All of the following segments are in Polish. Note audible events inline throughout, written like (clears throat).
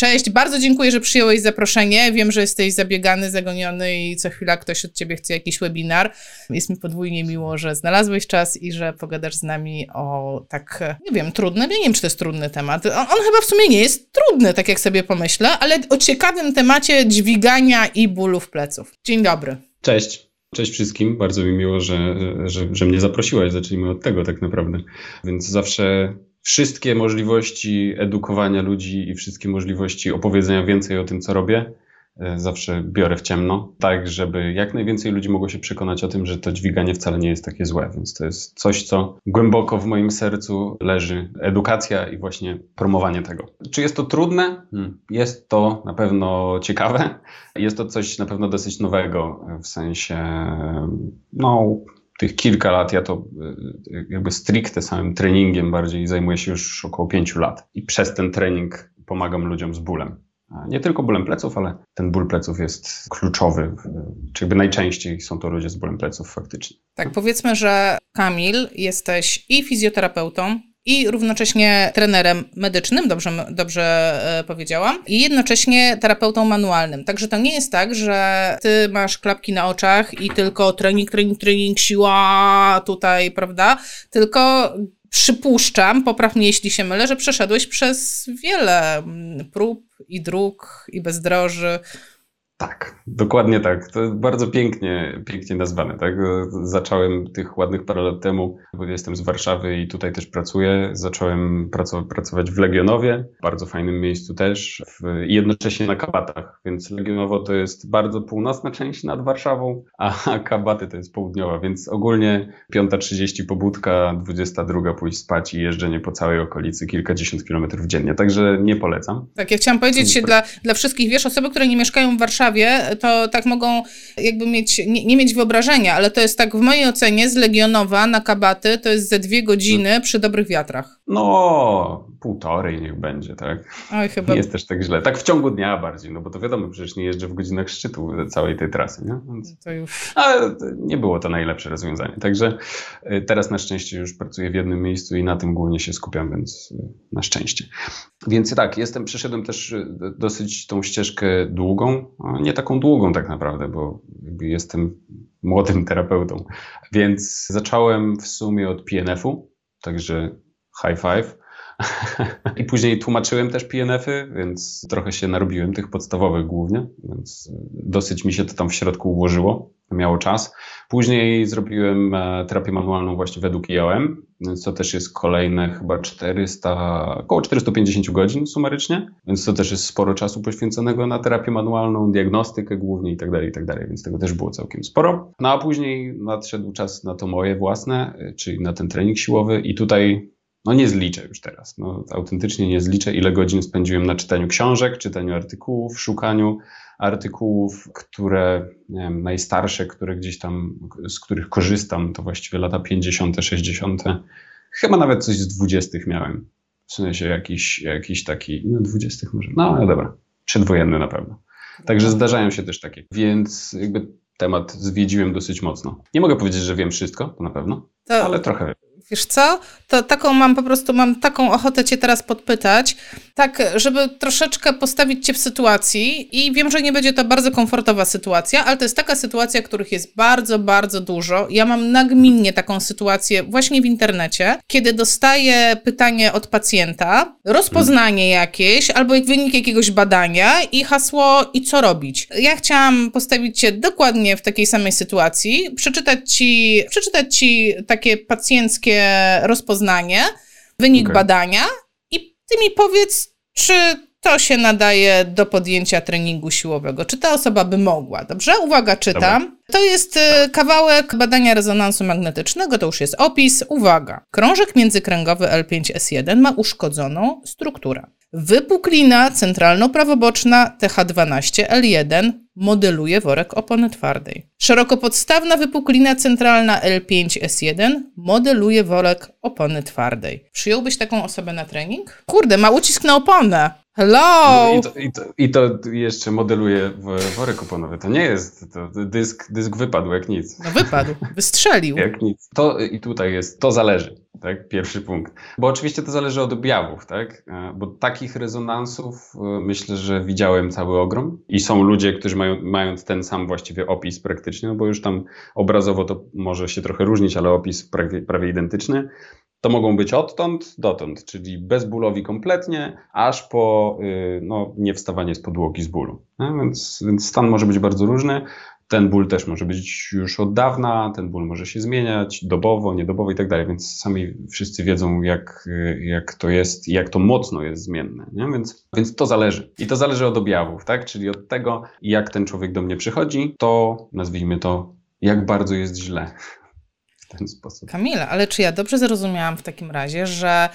Cześć, bardzo dziękuję, że przyjąłeś zaproszenie. Wiem, że jesteś zabiegany, zagoniony i co chwila ktoś od ciebie chce jakiś webinar. Jest mi podwójnie miło, że znalazłeś czas i że pogadasz z nami o tak, nie wiem, trudnym, nie wiem, czy to jest trudny temat. On, on chyba w sumie nie jest trudny, tak jak sobie pomyślę, ale o ciekawym temacie dźwigania i bólów pleców. Dzień dobry. Cześć. Cześć wszystkim, bardzo mi miło, że, że, że mnie zaprosiłeś. Zacznijmy od tego tak naprawdę. Więc zawsze wszystkie możliwości edukowania ludzi i wszystkie możliwości opowiedzenia więcej o tym, co robię, e, zawsze biorę w ciemno, tak żeby jak najwięcej ludzi mogło się przekonać o tym, że to dźwiganie wcale nie jest takie złe. Więc to jest coś, co głęboko w moim sercu leży. Edukacja i właśnie promowanie tego. Czy jest to trudne? Hmm. Jest to na pewno ciekawe. Jest to coś na pewno dosyć nowego, w sensie, no, tych kilka lat ja to y, jakby stricte samym treningiem bardziej zajmuję się już około pięciu lat. I przez ten trening pomagam ludziom z bólem. Nie tylko bólem pleców, ale ten ból pleców jest kluczowy. Czy jakby najczęściej są to ludzie z bólem pleców faktycznie. Tak, powiedzmy, że Kamil, jesteś i fizjoterapeutą, i równocześnie trenerem medycznym, dobrze, dobrze e, powiedziałam, i jednocześnie terapeutą manualnym. Także to nie jest tak, że ty masz klapki na oczach i tylko trening, trening, trening, siła tutaj, prawda? Tylko przypuszczam, popraw mnie jeśli się mylę, że przeszedłeś przez wiele mm, prób i dróg i bezdroży tak, dokładnie tak. To bardzo pięknie, pięknie nazwane. Tak? Zacząłem tych ładnych parę lat temu, bo jestem z Warszawy i tutaj też pracuję. Zacząłem pracować w Legionowie, bardzo fajnym miejscu też, w, i jednocześnie na Kabatach. Więc Legionowo to jest bardzo północna część nad Warszawą, a Kabaty to jest południowa, więc ogólnie 5.30 pobudka, 22 pójść spać i jeżdżenie po całej okolicy kilkadziesiąt kilometrów dziennie. Także nie polecam. Tak, ja chciałam powiedzieć się dla, dla wszystkich, wiesz, osoby, które nie mieszkają w Warszawie, Warszawie, to tak mogą jakby mieć, nie, nie, mieć wyobrażenia, ale to jest tak w mojej ocenie z Legionowa na Kabaty to jest ze dwie godziny przy dobrych wiatrach. No, półtorej niech będzie, tak? Oj, chyba... Nie jest też tak źle. Tak w ciągu dnia bardziej, no bo to wiadomo, przecież nie jeżdżę w godzinach szczytu całej tej trasy, nie? Więc... To już... Ale nie było to najlepsze rozwiązanie. Także y, teraz na szczęście już pracuję w jednym miejscu i na tym głównie się skupiam, więc y, na szczęście. Więc tak, jestem, przeszedłem też y, dosyć tą ścieżkę długą, nie taką długą tak naprawdę, bo jestem młodym terapeutą, więc zacząłem w sumie od PNF-u, także high five. (laughs) I później tłumaczyłem też PNF-y, więc trochę się narobiłem tych podstawowych głównie, więc dosyć mi się to tam w środku ułożyło, miało czas. Później zrobiłem e, terapię manualną właśnie według IOM, co też jest kolejne chyba 400, około 450 godzin sumarycznie, więc to też jest sporo czasu poświęconego na terapię manualną, diagnostykę głównie i tak dalej, i tak dalej, więc tego też było całkiem sporo. No a później nadszedł czas na to moje własne, e, czyli na ten trening siłowy i tutaj no nie zliczę już teraz. No, autentycznie nie zliczę, ile godzin spędziłem na czytaniu książek, czytaniu artykułów, szukaniu artykułów, które wiem, najstarsze, które gdzieś tam, z których korzystam, to właściwie lata 50., 60. Chyba nawet coś z 20. miałem. W sensie jakiś, jakiś taki, no 20 może, no ale dobra, przedwojenny na pewno. Także zdarzają się też takie. Więc jakby temat zwiedziłem dosyć mocno. Nie mogę powiedzieć, że wiem wszystko, to na pewno, to, ale trochę wiem. Wiesz co? To taką mam po prostu, mam taką ochotę cię teraz podpytać, tak, żeby troszeczkę postawić cię w sytuacji i wiem, że nie będzie to bardzo komfortowa sytuacja, ale to jest taka sytuacja, których jest bardzo, bardzo dużo. Ja mam nagminnie taką sytuację właśnie w internecie, kiedy dostaję pytanie od pacjenta, rozpoznanie jakieś albo wynik jakiegoś badania i hasło i co robić. Ja chciałam postawić cię dokładnie w takiej samej sytuacji, przeczytać ci, przeczytać ci takie pacjenckie rozpoznanie, wynik okay. badania i ty mi powiedz, czy to się nadaje do podjęcia treningu siłowego. Czy ta osoba by mogła? Dobrze? Uwaga, czytam. Dobra. To jest y, kawałek badania rezonansu magnetycznego, to już jest opis. Uwaga. Krążek międzykręgowy L5S1 ma uszkodzoną strukturę. Wypuklina centralno-prawoboczna TH12L1 modeluje worek opony twardej. Szerokopodstawna wypuklina centralna L5S1 modeluje worek opony twardej. Przyjąłbyś taką osobę na trening? Kurde, ma ucisk na oponę. Hello! No i, to, i, to, I, to, jeszcze modeluje worek oponowy. To nie jest, to dysk, dysk wypadł jak nic. No wypadł, wystrzelił. (laughs) jak nic. To i tutaj jest, to zależy. tak? Pierwszy punkt. Bo oczywiście to zależy od objawów, tak? E, bo takich rezonansów e, myślę, że widziałem cały ogrom i są ludzie, którzy mają, mają ten sam właściwie opis praktycznie, no bo już tam obrazowo to może się trochę różnić, ale opis prawie, prawie identyczny. To mogą być odtąd dotąd, czyli bezbólowi kompletnie, aż po y, no, niewstawanie z podłogi z bólu. Więc, więc stan może być bardzo różny. Ten ból też może być już od dawna, ten ból może się zmieniać dobowo, niedobowo i tak dalej, więc sami wszyscy wiedzą, jak, jak to jest i jak to mocno jest zmienne. Nie? Więc, więc to zależy. I to zależy od objawów, tak? czyli od tego, jak ten człowiek do mnie przychodzi, to nazwijmy to, jak bardzo jest źle w ten sposób. Kamila, ale czy ja dobrze zrozumiałam w takim razie, że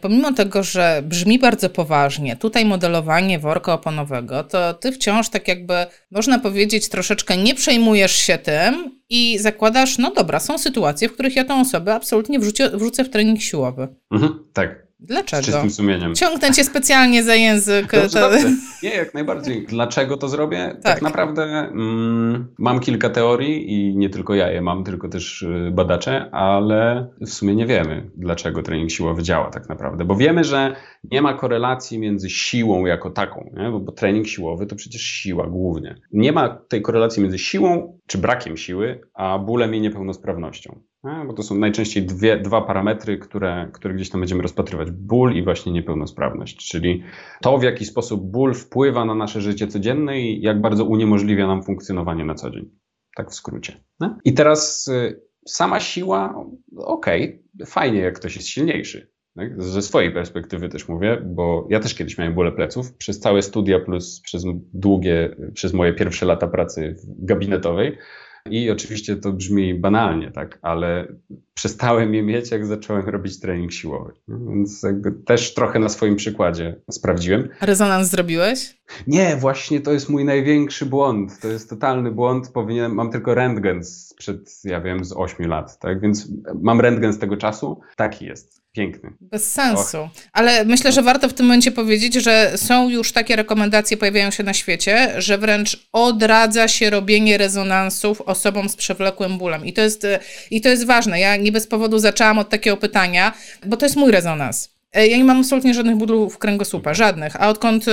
pomimo tego, że brzmi bardzo poważnie, tutaj modelowanie worka oponowego, to ty wciąż tak jakby, można powiedzieć, troszeczkę nie przejmujesz się tym i zakładasz, no dobra, są sytuacje, w których ja tą osobę absolutnie wrzucę, wrzucę w trening siłowy. Mhm, tak. Dlaczego? Z czystym sumieniem. Ciągnę cię specjalnie za język. Dobrze, to... dobrze. Nie, jak najbardziej. Dlaczego to zrobię? Tak, tak naprawdę mm, mam kilka teorii i nie tylko ja je mam, tylko też y, badacze, ale w sumie nie wiemy, dlaczego trening siłowy działa tak naprawdę. Bo wiemy, że nie ma korelacji między siłą jako taką, nie? Bo, bo trening siłowy to przecież siła głównie. Nie ma tej korelacji między siłą czy brakiem siły, a bólem i niepełnosprawnością. Nie? Bo to są najczęściej dwie, dwa parametry, które, które gdzieś tam będziemy rozpatrywać. Ból i właśnie niepełnosprawność. Czyli to, w jaki sposób ból wpływa na nasze życie codzienne i jak bardzo uniemożliwia nam funkcjonowanie na co dzień. Tak w skrócie. Nie? I teraz y, sama siła, okej, okay, fajnie jak ktoś jest silniejszy. Tak? Ze swojej perspektywy też mówię, bo ja też kiedyś miałem bóle pleców. Przez całe studia plus przez długie, przez moje pierwsze lata pracy gabinetowej. I oczywiście to brzmi banalnie, tak, ale przestałem je mieć, jak zacząłem robić trening siłowy. Więc jakby też trochę na swoim przykładzie sprawdziłem. A rezonans zrobiłeś? Nie, właśnie to jest mój największy błąd. To jest totalny błąd. Powinienem, mam tylko rentgen sprzed, ja wiem, z 8 lat, tak, więc mam rentgen z tego czasu. Taki jest piękny. Bez sensu. Och. Ale myślę, że warto w tym momencie powiedzieć, że są już takie rekomendacje, pojawiają się na świecie, że wręcz odradza się robienie rezonansów osobom z przewlekłym bólem. I to jest, i to jest ważne. Ja nie bez powodu zaczęłam od takiego pytania, bo to jest mój rezonans. E, ja nie mam absolutnie żadnych bólów kręgosłupa, żadnych. A odkąd y,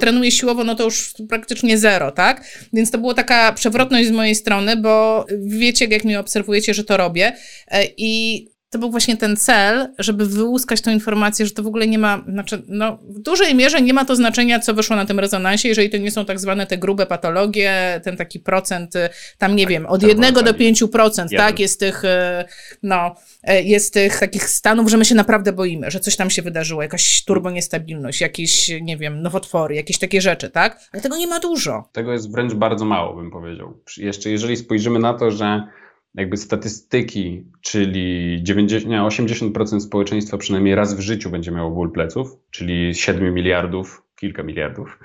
trenuję siłowo, no to już praktycznie zero, tak? Więc to była taka przewrotność z mojej strony, bo wiecie, jak mnie obserwujecie, że to robię. E, I to był właśnie ten cel, żeby wyłuskać tą informację, że to w ogóle nie ma, znaczy, no, w dużej mierze nie ma to znaczenia, co wyszło na tym rezonansie, jeżeli to nie są tak zwane te grube patologie, ten taki procent, y, tam nie tak, wiem, od 1 do 5%, tak, jest tych, y, no, y, jest tych takich stanów, że my się naprawdę boimy, że coś tam się wydarzyło, jakaś turboniestabilność, jakieś, nie wiem, nowotwory, jakieś takie rzeczy, tak? Ale tego nie ma dużo. Tego jest wręcz bardzo mało, bym powiedział. Jeszcze jeżeli spojrzymy na to, że jakby statystyki, czyli 90, 80% społeczeństwa przynajmniej raz w życiu będzie miało ból pleców, czyli 7 miliardów, kilka miliardów.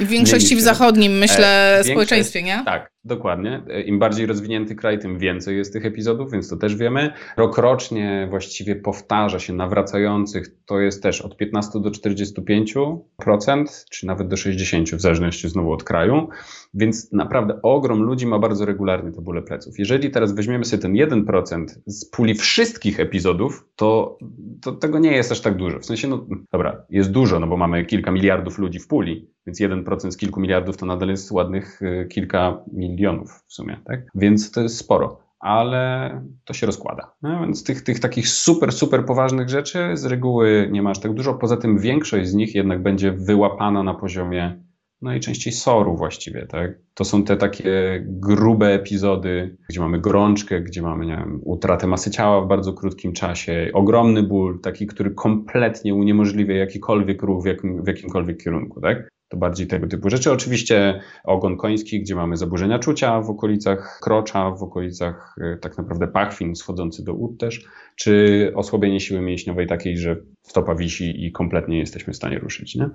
I w większości w zachodnim, myślę, e, społeczeństwie, nie? Tak, Dokładnie. Im bardziej rozwinięty kraj, tym więcej jest tych epizodów, więc to też wiemy. Rokrocznie właściwie powtarza się nawracających, to jest też od 15 do 45%, czy nawet do 60%, w zależności znowu od kraju. Więc naprawdę ogrom ludzi ma bardzo regularnie te bóle pleców. Jeżeli teraz weźmiemy sobie ten 1% z puli wszystkich epizodów, to, to tego nie jest aż tak dużo. W sensie, no dobra, jest dużo, no bo mamy kilka miliardów ludzi w puli, więc 1% z kilku miliardów to nadal jest ładnych y, kilka milionów w sumie, tak? Więc to jest sporo, ale to się rozkłada. No, więc tych, tych takich super, super poważnych rzeczy z reguły nie ma aż tak dużo. Poza tym większość z nich jednak będzie wyłapana na poziomie najczęściej soru właściwie, tak? To są te takie grube epizody, gdzie mamy gorączkę, gdzie mamy, nie wiem, utratę masy ciała w bardzo krótkim czasie, ogromny ból, taki, który kompletnie uniemożliwia jakikolwiek ruch w, jakim, w jakimkolwiek kierunku, tak? To bardziej tego typu rzeczy. Oczywiście ogon koński, gdzie mamy zaburzenia czucia w okolicach krocza, w okolicach y, tak naprawdę pachwin schodzący do ud też, czy osłabienie siły mięśniowej takiej, że stopa wisi i kompletnie nie jesteśmy w stanie ruszyć. Nie?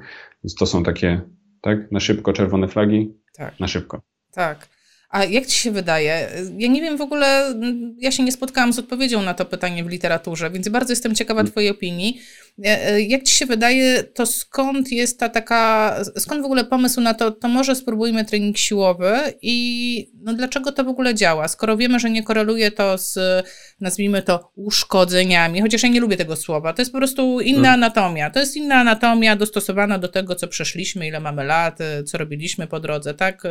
Więc to są takie, tak, na szybko czerwone flagi. Tak. Na szybko. Tak. A jak ci się wydaje? Ja nie wiem w ogóle, ja się nie spotkałam z odpowiedzią na to pytanie w literaturze, więc bardzo jestem ciekawa mm. Twojej opinii. E, jak ci się wydaje, to skąd jest ta taka, skąd w ogóle pomysł na to, to może spróbujmy trening siłowy i no dlaczego to w ogóle działa? Skoro wiemy, że nie koreluje to z, nazwijmy to, uszkodzeniami, chociaż ja nie lubię tego słowa, to jest po prostu inna hmm. anatomia. To jest inna anatomia dostosowana do tego, co przeszliśmy, ile mamy lat, co robiliśmy po drodze, tak?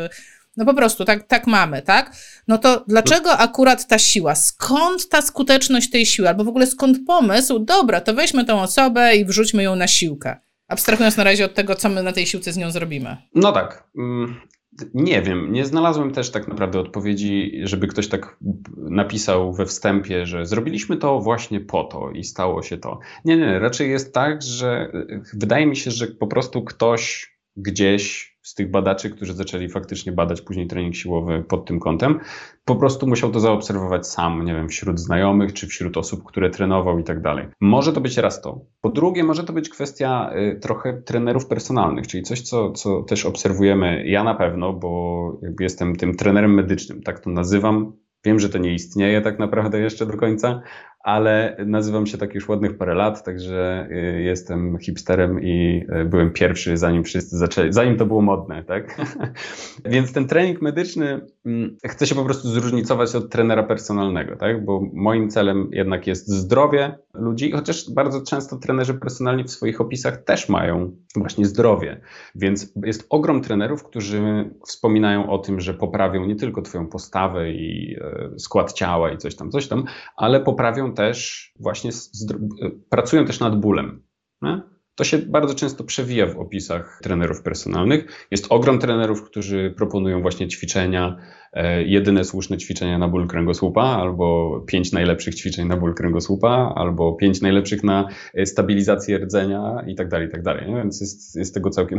No po prostu tak, tak mamy, tak? No to dlaczego akurat ta siła? Skąd ta skuteczność tej siły? Albo w ogóle skąd pomysł? Dobra, to weźmy tą osobę i wrzućmy ją na siłkę. Abstrahując na razie od tego, co my na tej siłce z nią zrobimy. No tak. Mm, nie wiem, nie znalazłem też tak naprawdę odpowiedzi, żeby ktoś tak napisał we wstępie, że zrobiliśmy to właśnie po to i stało się to. Nie, nie, raczej jest tak, że y, wydaje mi się, że po prostu ktoś gdzieś z tych badaczy, którzy zaczęli faktycznie badać później trening siłowy pod tym kątem, po prostu musiał to zaobserwować sam, nie wiem, wśród znajomych czy wśród osób, które trenował i tak dalej. Może to być raz to. Po drugie, może to być kwestia y, trochę trenerów personalnych, czyli coś, co, co też obserwujemy, ja na pewno, bo jestem tym trenerem medycznym, tak to nazywam. Wiem, że to nie istnieje tak naprawdę jeszcze do końca, ale nazywam się tak już ładnych parę lat, także y, jestem hipsterem i y, byłem pierwszy, zanim wszyscy zaczęli, zanim to było modne, tak? (laughs) Więc ten trening medyczny mm, chce się po prostu zróżnicować od trenera personalnego, tak? Bo moim celem jednak jest zdrowie ludzi, chociaż bardzo często trenerzy personalni w swoich opisach też mają właśnie zdrowie. Więc jest ogrom trenerów, którzy wspominają o tym, że poprawią nie tylko twoją postawę i e, skład ciała i coś tam, coś tam, ale poprawią też właśnie, pracują też nad bólem. Nie? To się bardzo często przewija w opisach trenerów personalnych. Jest ogrom trenerów, którzy proponują właśnie ćwiczenia, E, jedyne słuszne ćwiczenia na ból kręgosłupa, albo pięć najlepszych ćwiczeń na ból kręgosłupa, albo pięć najlepszych na e, stabilizację rdzenia i tak dalej, i tak dalej. Więc jest, jest tego całkiem...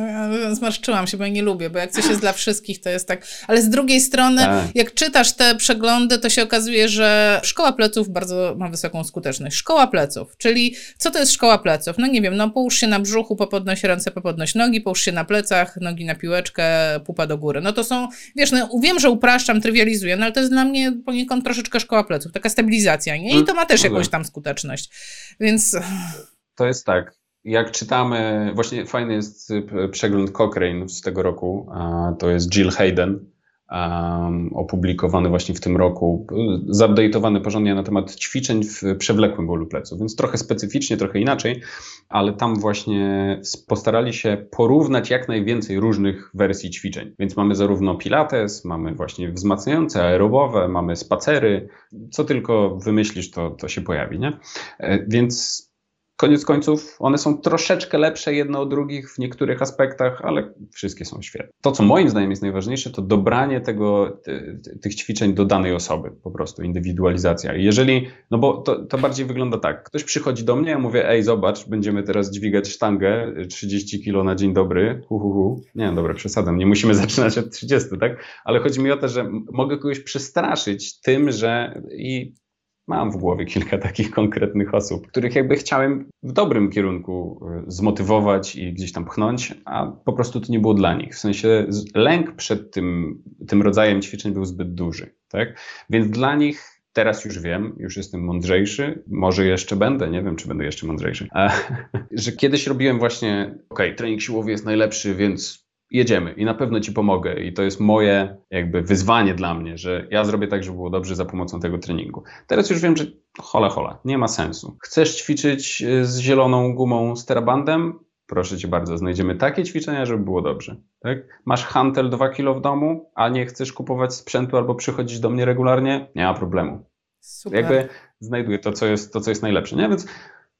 (laughs) Zmarszczyłam się, bo ja nie lubię, bo jak coś jest dla wszystkich, to jest tak... Ale z drugiej strony, tak. jak czytasz te przeglądy, to się okazuje, że szkoła pleców bardzo ma wysoką skuteczność. Szkoła pleców, czyli co to jest szkoła pleców? No nie wiem, no połóż się na brzuchu, popodnoś ręce, popodnoś nogi, połóż się na plecach, nogi na piłeczkę, pupa do góry. No to są, wiesz, no wiem, że upraszczam, trywializuję, no ale to jest dla mnie poniekąd troszeczkę szkoła pleców, taka stabilizacja, nie? I to ma też jakąś tam skuteczność, więc... To jest tak, jak czytamy, właśnie fajny jest przegląd Cochrane z tego roku, to jest Jill Hayden, opublikowany właśnie w tym roku, zupdate'owany porządnie na temat ćwiczeń w przewlekłym bólu pleców, więc trochę specyficznie, trochę inaczej, ale tam właśnie postarali się porównać jak najwięcej różnych wersji ćwiczeń. Więc mamy zarówno pilates, mamy właśnie wzmacniające, aerobowe, mamy spacery, co tylko wymyślisz, to, to się pojawi, nie? E, więc koniec końców one są troszeczkę lepsze jedno od drugich w niektórych aspektach, ale wszystkie są świetne. To, co moim zdaniem jest najważniejsze, to dobranie tego, ty, tych ćwiczeń do danej osoby, po prostu indywidualizacja. Jeżeli, no bo to, to bardziej wygląda tak, ktoś przychodzi do mnie, ja mówię, ej, zobacz, będziemy teraz dźwigać sztangę 30 kilo na dzień dobry, hu, hu, hu. Nie, dobra, przesadzam, nie musimy (laughs) zaczynać od 30, tak? Ale chodzi mi o to, że mogę kogoś przestraszyć tym, że i Mam w głowie kilka (laughs) takich konkretnych osób, których jakby chciałem w dobrym kierunku e, zmotywować i gdzieś tam pchnąć, a po prostu to nie było dla nich. W sensie lęk przed tym, tym rodzajem ćwiczeń był zbyt duży. Tak? Więc dla nich teraz już wiem, już jestem mądrzejszy, może jeszcze będę, nie wiem, czy będę jeszcze mądrzejszy, (laughs) że kiedyś robiłem właśnie, ok, trening siłowy jest najlepszy, więc jedziemy i na pewno ci pomogę. I to jest moje jakby wyzwanie dla mnie, że ja zrobię tak, żeby było dobrze za pomocą tego treningu. Teraz już wiem, że hola hola, nie ma sensu. Chcesz ćwiczyć y, z zieloną gumą z terabandem? Proszę cię bardzo, znajdziemy takie ćwiczenia, żeby było dobrze. Tak? Masz hantel 2 kg w domu, a nie chcesz kupować sprzętu albo przychodzić do mnie regularnie? Nie ma problemu. Super. Jakby znajduję to, co jest, to, co jest najlepsze. Nie? Więc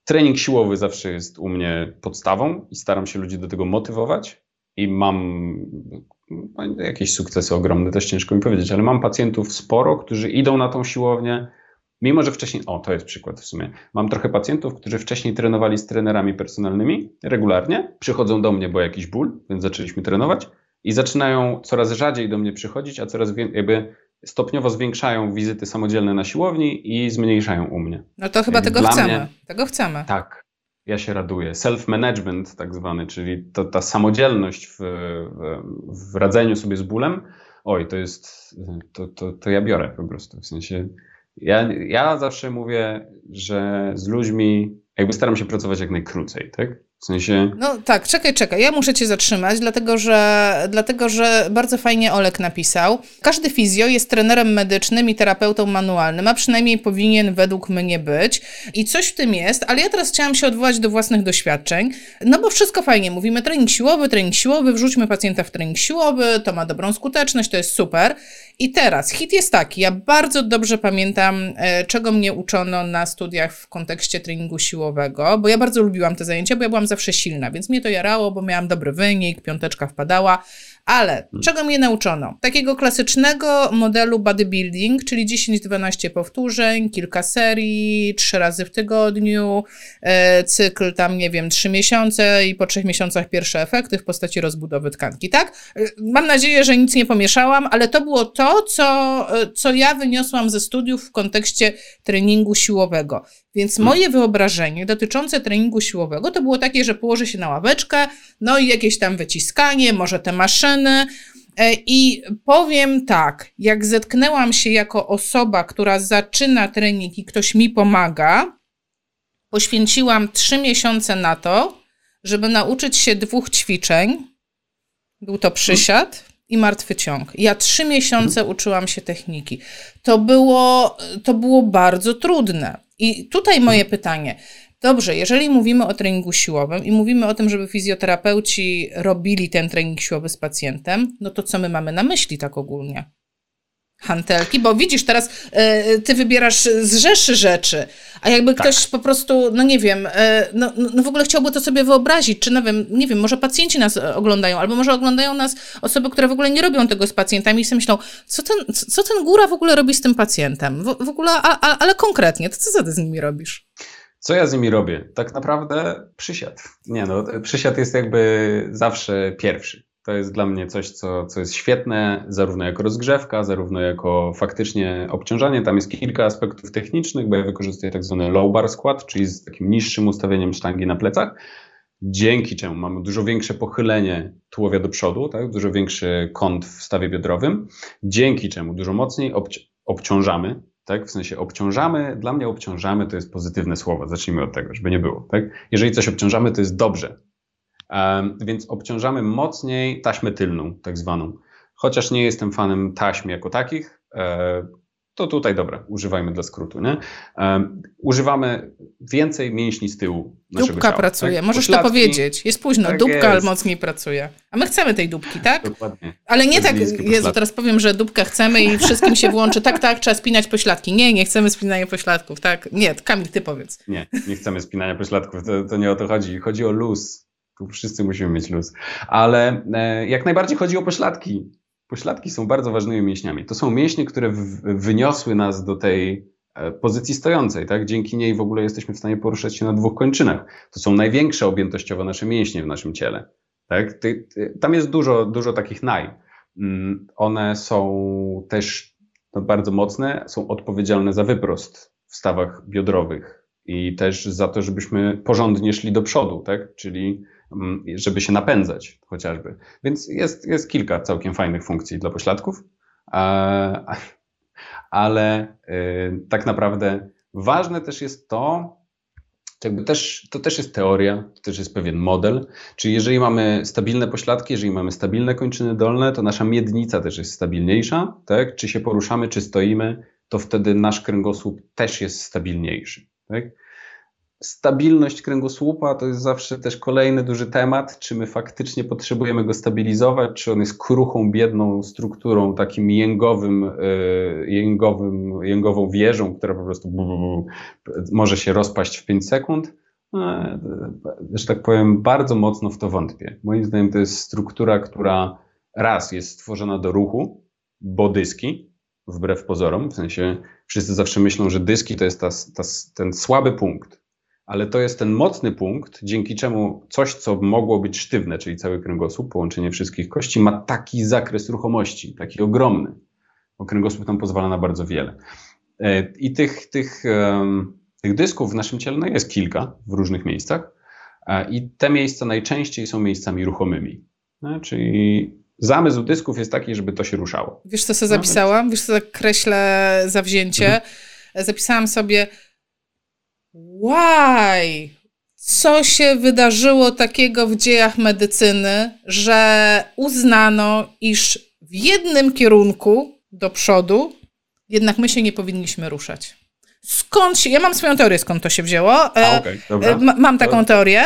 trening siłowy zawsze jest u mnie podstawą i staram się ludzi do tego motywować i mam no, jakieś sukcesy ogromne, też ciężko mi powiedzieć, ale mam pacjentów sporo, którzy idą na tą siłownię, mimo że wcześniej, o to jest przykład w sumie, mam trochę pacjentów, którzy wcześniej trenowali z trenerami personalnymi regularnie, przychodzą do mnie, bo jakiś ból, więc zaczęliśmy trenować i zaczynają coraz rzadziej do mnie przychodzić, a coraz jakby stopniowo zwiększają wizyty samodzielne na siłowni i zmniejszają u mnie. No to chyba tego chcemy. Mnie, tego chcemy. Tak, ja się raduję. Self-management tak zwany, czyli to, ta samodzielność w, w, w radzeniu sobie z bólem, oj, to jest, to, to, to ja biorę po prostu. W sensie, ja, ja zawsze mówię, że z ludźmi jakby staram się pracować jak najkrócej, tak? W sensie... No tak, czekaj, czekaj. Ja muszę cię zatrzymać, dlatego że, dlatego że bardzo fajnie Olek napisał. Każdy fizjo jest trenerem medycznym i terapeutą manualnym, a przynajmniej powinien według mnie być. I coś w tym jest, ale ja teraz chciałam się odwołać do własnych doświadczeń, no bo wszystko fajnie. Mówimy trening siłowy, trening siłowy, wrzućmy pacjenta w trening siłowy, to ma dobrą skuteczność, to jest super. I teraz hit jest taki, ja bardzo dobrze pamiętam, e, czego mnie uczono na studiach w kontekście treningu siłowego, bo ja bardzo lubiłam te zajęcia, bo ja byłam zawsze silna, więc mnie to jarało, bo miałam dobry wynik, piąteczka wpadała. Ale hmm. czego mnie nauczono? Takiego klasycznego modelu bodybuilding, czyli 10-12 powtórzeń, kilka serii, trzy razy w tygodniu, e, cykl tam, nie wiem, trzy miesiące i po trzech miesiącach pierwsze efekty w postaci rozbudowy tkanki, tak? E, mam nadzieję, że nic nie pomieszałam, ale to było to, co, e, co ja wyniosłam ze studiów w kontekście treningu siłowego. Więc hmm. moje wyobrażenie dotyczące treningu siłowego to było takie, że położy się na ławeczkę, no i jakieś tam wyciskanie, może te maszyny. E, I powiem tak, jak zetknęłam się jako osoba, która zaczyna trening i ktoś mi pomaga, poświęciłam trzy miesiące na to, żeby nauczyć się dwóch ćwiczeń. Był to przysiad i martwy ciąg. Ja trzy miesiące uczyłam się techniki. To było, to było bardzo trudne. I tutaj moje pytanie. Dobrze, jeżeli mówimy o treningu siłowym i mówimy o tym, żeby fizjoterapeuci robili ten trening siłowy z pacjentem, no to co my mamy na myśli tak ogólnie? hantelki, bo widzisz, teraz y, ty wybierasz z rzeszy rzeczy, a jakby tak. ktoś po prostu, no nie wiem, y, no, no w ogóle chciałby to sobie wyobrazić, czy no wiem, nie wiem, może pacjenci nas oglądają, albo może oglądają nas osoby, które w ogóle nie robią tego z pacjentami i sobie myślą, co ten, co ten góra w ogóle robi z tym pacjentem? W, w ogóle, a, a, ale konkretnie, to co ty z nimi robisz? Co ja z nimi robię? Tak naprawdę przysiad. Nie no, przysiad jest jakby zawsze pierwszy. To jest dla mnie coś, co, co jest świetne, zarówno jako rozgrzewka, zarówno jako faktycznie obciążanie. Tam jest kilka aspektów technicznych, bo ja wykorzystuję tak zwany low bar skład, czyli z takim niższym ustawieniem sztangi na plecach, dzięki czemu mamy dużo większe pochylenie tułowia do przodu, tak? dużo większy kąt w stawie biodrowym, dzięki czemu dużo mocniej obci obciążamy, tak? w sensie obciążamy, dla mnie obciążamy to jest pozytywne słowo, zacznijmy od tego, żeby nie było. Tak? Jeżeli coś obciążamy, to jest dobrze, więc obciążamy mocniej taśmę tylną, tak zwaną. Chociaż nie jestem fanem taśm jako takich, e, to tutaj dobra, używajmy dla skrótu. Nie? używamy więcej mięśni z tyłu. Dupka ciała, pracuje, tak? możesz Pośladki, to powiedzieć. Jest późno, tak dupka jest. mocniej pracuje. A my chcemy tej dupki, tak? Dokładnie. Ale nie tak, Jezu, teraz powiem, że dupkę chcemy i wszystkim się włączy. Tak, tak, trzeba spinać pośladki. Nie, nie chcemy spinania pośladków, tak? Nie, Kamil, ty powiedz. Nie, nie chcemy spinania pośladków, to, to nie o to chodzi. Chodzi o luz tu wszyscy musimy mieć luz. Ale e, jak najbardziej chodzi o pośladki. Pośladki są bardzo ważnymi mięśniami. To są mięśnie, które wyniosły nas do tej e, pozycji stojącej, tak? Dzięki niej w ogóle jesteśmy w stanie poruszać się na dwóch kończynach. To są największe objętościowo nasze mięśnie w naszym ciele. Tak? Ty, ty, tam jest dużo, dużo takich naj. Mm, one są też no, bardzo mocne, są odpowiedzialne za wyprost w stawach biodrowych i też za to, żebyśmy porządnie szli do przodu, tak? Czyli żeby się napędzać chociażby. Więc jest, jest kilka całkiem fajnych funkcji dla pośladków, ale y, tak naprawdę ważne też jest to, jakby też, to też jest teoria, to też jest pewien model, czyli jeżeli mamy stabilne pośladki, jeżeli mamy stabilne kończyny dolne, to nasza miednica też jest stabilniejsza, tak? Czy się poruszamy, czy stoimy, to wtedy nasz kręgosłup też jest stabilniejszy, tak? Stabilność kręgosłupa to jest zawsze też kolejny duży temat, czy my faktycznie potrzebujemy go stabilizować, czy on jest kruchą, biedną strukturą, takim jęgowym, e, jęgowym, jęgową wieżą, która po prostu może się rozpaść w 5 sekund. E, że tak powiem, bardzo mocno w to wątpię. Moim zdaniem to jest struktura, która raz jest stworzona do ruchu, bo dyski, wbrew pozorom, w sensie wszyscy zawsze myślą, że dyski to jest ta, ta, ten słaby punkt, ale to jest ten mocny punkt, dzięki czemu coś, co mogło być sztywne, czyli cały kręgosłup, połączenie wszystkich kości, ma taki zakres ruchomości, taki ogromny. Bo kręgosłup tam pozwala na bardzo wiele. E, I tych, tych, tych dysków w naszym ciele no jest kilka w różnych miejscach. E, I te miejsca najczęściej są miejscami ruchomymi. No, czyli zamysł dysków jest taki, żeby to się ruszało. Wiesz, co sobie zapisałam? Wiesz, co tak kreślę zawzięcie? Mhm. Zapisałam sobie why? Co się wydarzyło takiego w dziejach medycyny, że uznano, iż w jednym kierunku do przodu jednak my się nie powinniśmy ruszać? Skąd się, ja mam swoją teorię, skąd to się wzięło. A, e, okay, e, mam taką teorię.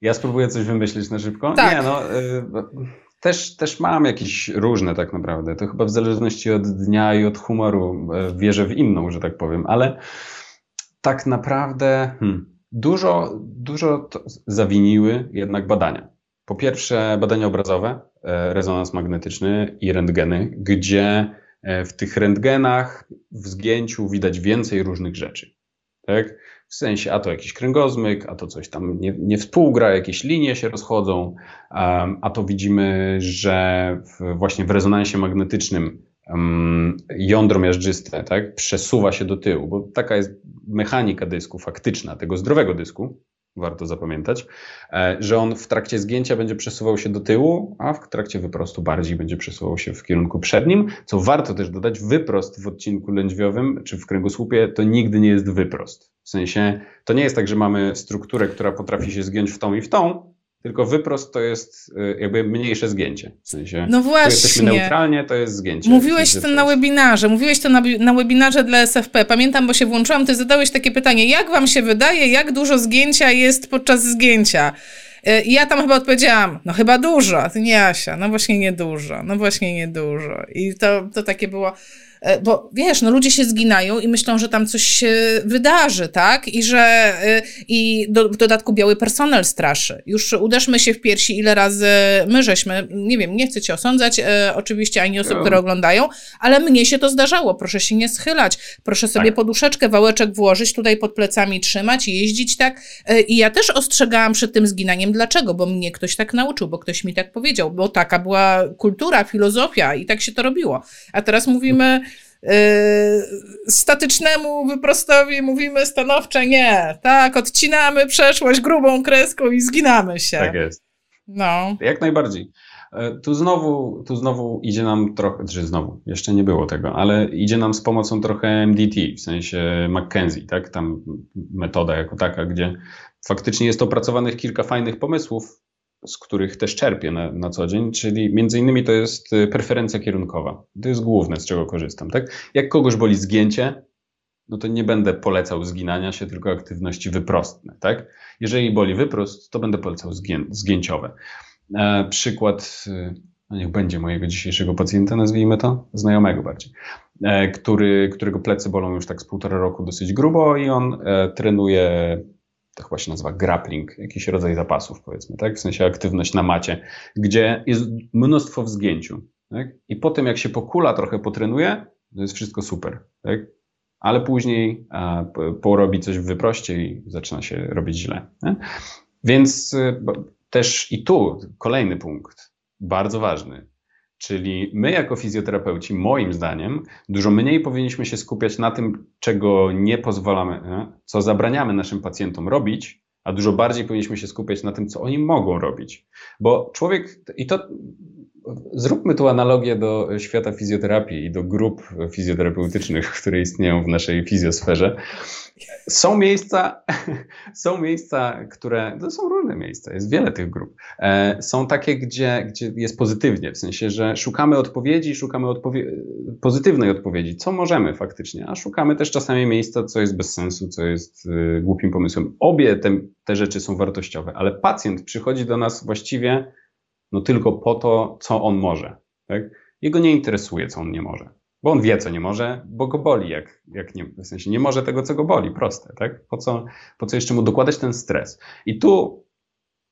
Ja spróbuję coś wymyślić na szybko. Tak. Nie, no, y, też, też mam jakieś różne tak naprawdę. To chyba w zależności od dnia i od humoru wierzę w inną, że tak powiem, ale tak naprawdę hmm, dużo, dużo zawiniły jednak badania. Po pierwsze badania obrazowe, rezonans magnetyczny i rentgeny, gdzie w tych rentgenach w zgięciu widać więcej różnych rzeczy. Tak? W sensie, a to jakiś kręgozmyk, a to coś tam nie, nie współgra, jakieś linie się rozchodzą, a to widzimy, że w, właśnie w rezonansie magnetycznym jądro miażdżyste tak, przesuwa się do tyłu, bo taka jest mechanika dysku faktyczna, tego zdrowego dysku, warto zapamiętać, e, że on w trakcie zgięcia będzie przesuwał się do tyłu, a w trakcie wyprostu bardziej będzie przesuwał się w kierunku przednim, co warto też dodać, wyprost w odcinku lędźwiowym czy w kręgosłupie to nigdy nie jest wyprost. W sensie to nie jest tak, że mamy strukturę, która potrafi się zgiąć w tą i w tą, tylko wyprost to jest y, jakby mniejsze zgięcie. W sensie, no właśnie. jesteśmy neutralnie, to jest zgięcie. Mówiłeś to na webinarze, mówiłeś to na, na webinarze dla SFP. Pamiętam, bo się włączyłam, ty zadałeś takie pytanie, jak wam się wydaje, jak dużo zgięcia jest podczas zgięcia? Y, I ja tam chyba odpowiedziałam, no chyba dużo, a ty nie Asia, no właśnie nie dużo, no właśnie nie dużo. I to, to takie było, bo wiesz, no ludzie się zginają i myślą, że tam coś się wydarzy, tak? I że e, i do, w dodatku biały personel straszy. Już uderzmy się w piersi, ile razy my żeśmy, nie wiem, nie chcę cię osądzać, e, oczywiście ani osób, które oglądają, ale mnie się to zdarzało. Proszę się nie schylać, proszę sobie tak. poduszeczkę, wałeczek włożyć, tutaj pod plecami trzymać, jeździć tak. E, I ja też ostrzegałam przed tym zginaniem. Dlaczego? Bo mnie ktoś tak nauczył, bo ktoś mi tak powiedział, bo taka była kultura, filozofia i tak się to robiło. A teraz mówimy statycznemu wyprostowi mówimy stanowcze nie. Tak, odcinamy przeszłość grubą kreską i zginamy się. Tak jest. No. Jak najbardziej. E, tu znowu, tu znowu idzie nam trochę, czy znowu, jeszcze nie było tego, ale idzie nam z pomocą trochę MDT, w sensie McKenzie, tak? Tam metoda jako taka, gdzie faktycznie jest opracowanych kilka fajnych pomysłów, z których też czerpię na, na co dzień, czyli między innymi to jest y, preferencja kierunkowa. To jest główne, z czego korzystam. Tak? Jak kogoś boli zgięcie, no to nie będę polecał zginania się, tylko aktywności wyprostne. Tak? Jeżeli boli wyprost, to będę polecał zgię, zgięciowe. E, przykład, no niech będzie mojego dzisiejszego pacjenta, nazwijmy to, znajomego bardziej, e, który, którego plecy bolą już tak z półtora roku dosyć grubo i on e, trenuje to chyba się nazywa grappling, jakiś rodzaj zapasów, powiedzmy, tak? W sensie aktywność na macie, gdzie jest mnóstwo w zgięciu. Tak? I po tym, jak się pokula, trochę potrenuje, to jest wszystko super. Tak? Ale później a, porobi coś w wyproście i zaczyna się robić źle. Nie? Więc y, też i tu kolejny punkt, bardzo ważny. Czyli my, jako fizjoterapeuci, moim zdaniem, dużo mniej powinniśmy się skupiać na tym, czego nie pozwalamy, co zabraniamy naszym pacjentom robić, a dużo bardziej powinniśmy się skupiać na tym, co oni mogą robić. Bo człowiek, i to zróbmy tu analogię do świata fizjoterapii i do grup fizjoterapeutycznych, które istnieją w naszej fizjosferze. Są miejsca, (laughs) są miejsca, które, to są różne miejsca, jest wiele tych grup. E, są takie, gdzie, gdzie jest pozytywnie, w sensie, że szukamy odpowiedzi, szukamy odpowie pozytywnej odpowiedzi, co możemy faktycznie, a szukamy też czasami miejsca, co jest bez sensu, co jest y, głupim pomysłem. Obie te, te rzeczy są wartościowe, ale pacjent przychodzi do nas właściwie no tylko po to, co on może. Tak? Jego nie interesuje, co on nie może. Bo on wie, co nie może, bo go boli, jak, jak nie, w sensie nie może tego, co go boli, proste, tak? Po co, po co jeszcze mu dokładać ten stres? I tu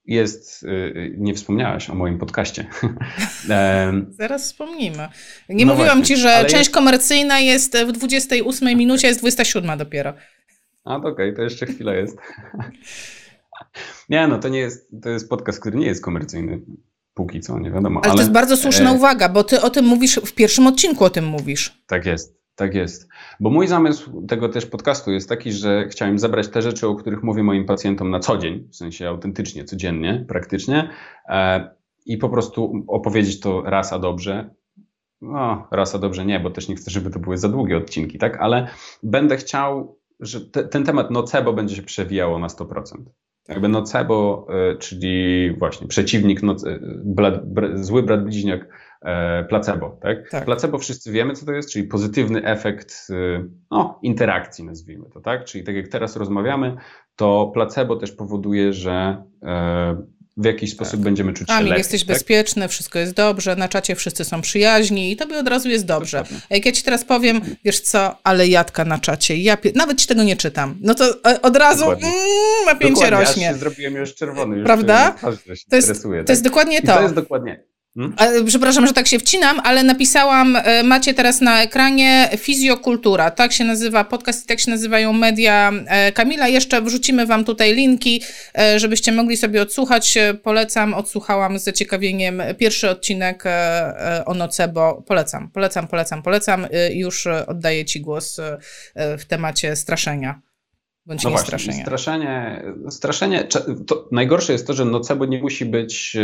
jest, yy, nie wspomniałaś o moim podcaście. (laughs) Zaraz wspomnimy. Nie no mówiłam właśnie, ci, że część jest... komercyjna jest w 28 minucie, jest 27 dopiero. A, okej, okay, to jeszcze chwila jest. (laughs) nie, no to nie jest, to jest podcast, który nie jest komercyjny. Póki co, nie wiadomo. Ale, ale to jest bardzo słuszna e... uwaga, bo ty o tym mówisz, w pierwszym odcinku o tym mówisz. Tak jest, tak jest. Bo mój zamysł tego też podcastu jest taki, że chciałem zebrać te rzeczy, o których mówię moim pacjentom na co dzień, w sensie autentycznie, codziennie, praktycznie, e, i po prostu opowiedzieć to raz a dobrze. No, raz a dobrze nie, bo też nie chcę, żeby to były za długie odcinki, tak? Ale będę chciał że te, ten temat nocebo będzie się przewijało na 100%. Jakby nocebo, e, czyli właśnie przeciwnik, noce, bla, bra, zły brat bliźniak, e, placebo. Tak? tak? Placebo wszyscy wiemy, co to jest, czyli pozytywny efekt no, interakcji, nazwijmy to. tak? Czyli tak jak teraz rozmawiamy, to placebo też powoduje, że w jakiś sposób tak. będziemy czuć się Kamil, lepiej. jesteś tak? bezpieczny, wszystko jest dobrze, na czacie wszyscy są przyjaźni i tobie od razu jest dobrze. A jak ja ci teraz powiem, wiesz co, ale jadka na czacie, ja nawet ci tego nie czytam, no to e, od razu mm, napięcie rośnie. Ja się zrobiłem już czerwony. Już Prawda? to jest, to jest tak? dokładnie to. I to jest dokładnie Hmm? Przepraszam, że tak się wcinam, ale napisałam, e, macie teraz na ekranie Fizjokultura, tak się nazywa podcast i tak się nazywają media e, Kamila. Jeszcze wrzucimy wam tutaj linki, e, żebyście mogli sobie odsłuchać. Polecam, odsłuchałam z zaciekawieniem pierwszy odcinek o Nocebo. Polecam, polecam, polecam, polecam. Już oddaję ci głos w temacie straszenia. Bądź no nie właśnie, straszenia. Straszenie, straszenie to najgorsze jest to, że nocebo nie musi być...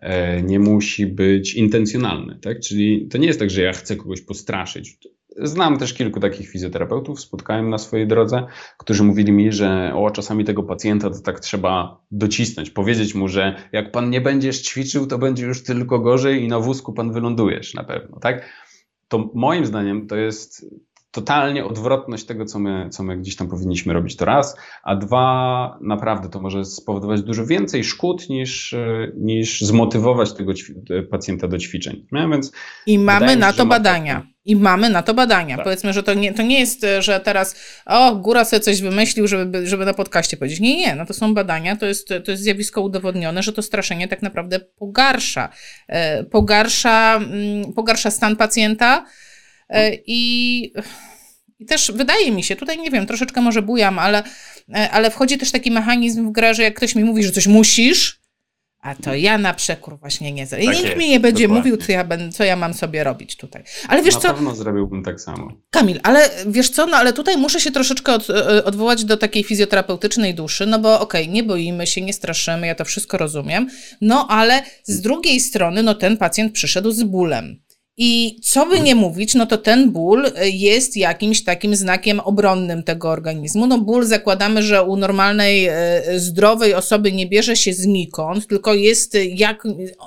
E, nie musi być intencjonalny. Tak? Czyli to nie jest tak, że ja chcę kogoś postraszyć. Znam też kilku takich fizjoterapeutów, spotkałem na swojej drodze, którzy mówili mi, że o, czasami tego pacjenta to tak trzeba docisnąć, powiedzieć mu, że jak pan nie będziesz ćwiczył, to będzie już tylko gorzej i na wózku pan wylądujesz na pewno, tak? To moim zdaniem to jest totalnie odwrotność tego, co my, co my gdzieś tam powinniśmy robić, to raz, a dwa, naprawdę to może spowodować dużo więcej szkód niż, niż zmotywować tego pacjenta do ćwiczeń. No, więc I mamy na to badania. I mamy na to badania. Tak. Powiedzmy, że to nie, to nie jest, że teraz o, góra sobie coś wymyślił, żeby, żeby na podcaście powiedzieć. Nie, nie, no to są badania, to jest, to jest zjawisko udowodnione, że to straszenie tak naprawdę pogarsza. E, pogarsza, mm, pogarsza stan pacjenta, E, I, I też wydaje mi się, tutaj nie wiem, troszeczkę może bujam, ale, e, ale wchodzi też taki mechanizm w grę, że jak ktoś mi mówi, że coś musisz, a to ja na przekór właśnie nie zrobię. Tak nikt jest, mi nie będzie dokładnie. mówił, co ja, ben, co ja mam sobie robić tutaj. Ale wiesz na co? Na pewno zrobiłbym tak samo. Kamil, ale wiesz co, no ale tutaj muszę się troszeczkę od, e, odwołać do takiej fizjoterapeutycznej duszy, no bo okej, okay, nie boimy się, nie straszymy, ja to wszystko rozumiem, no ale z drugiej strony, no ten pacjent przyszedł z bólem. I co by nie mówić, no to ten ból jest jakimś takim znakiem obronnym tego organizmu. No ból zakładamy, że u normalnej, e, zdrowej osoby nie bierze się znikąd, tylko jest jak,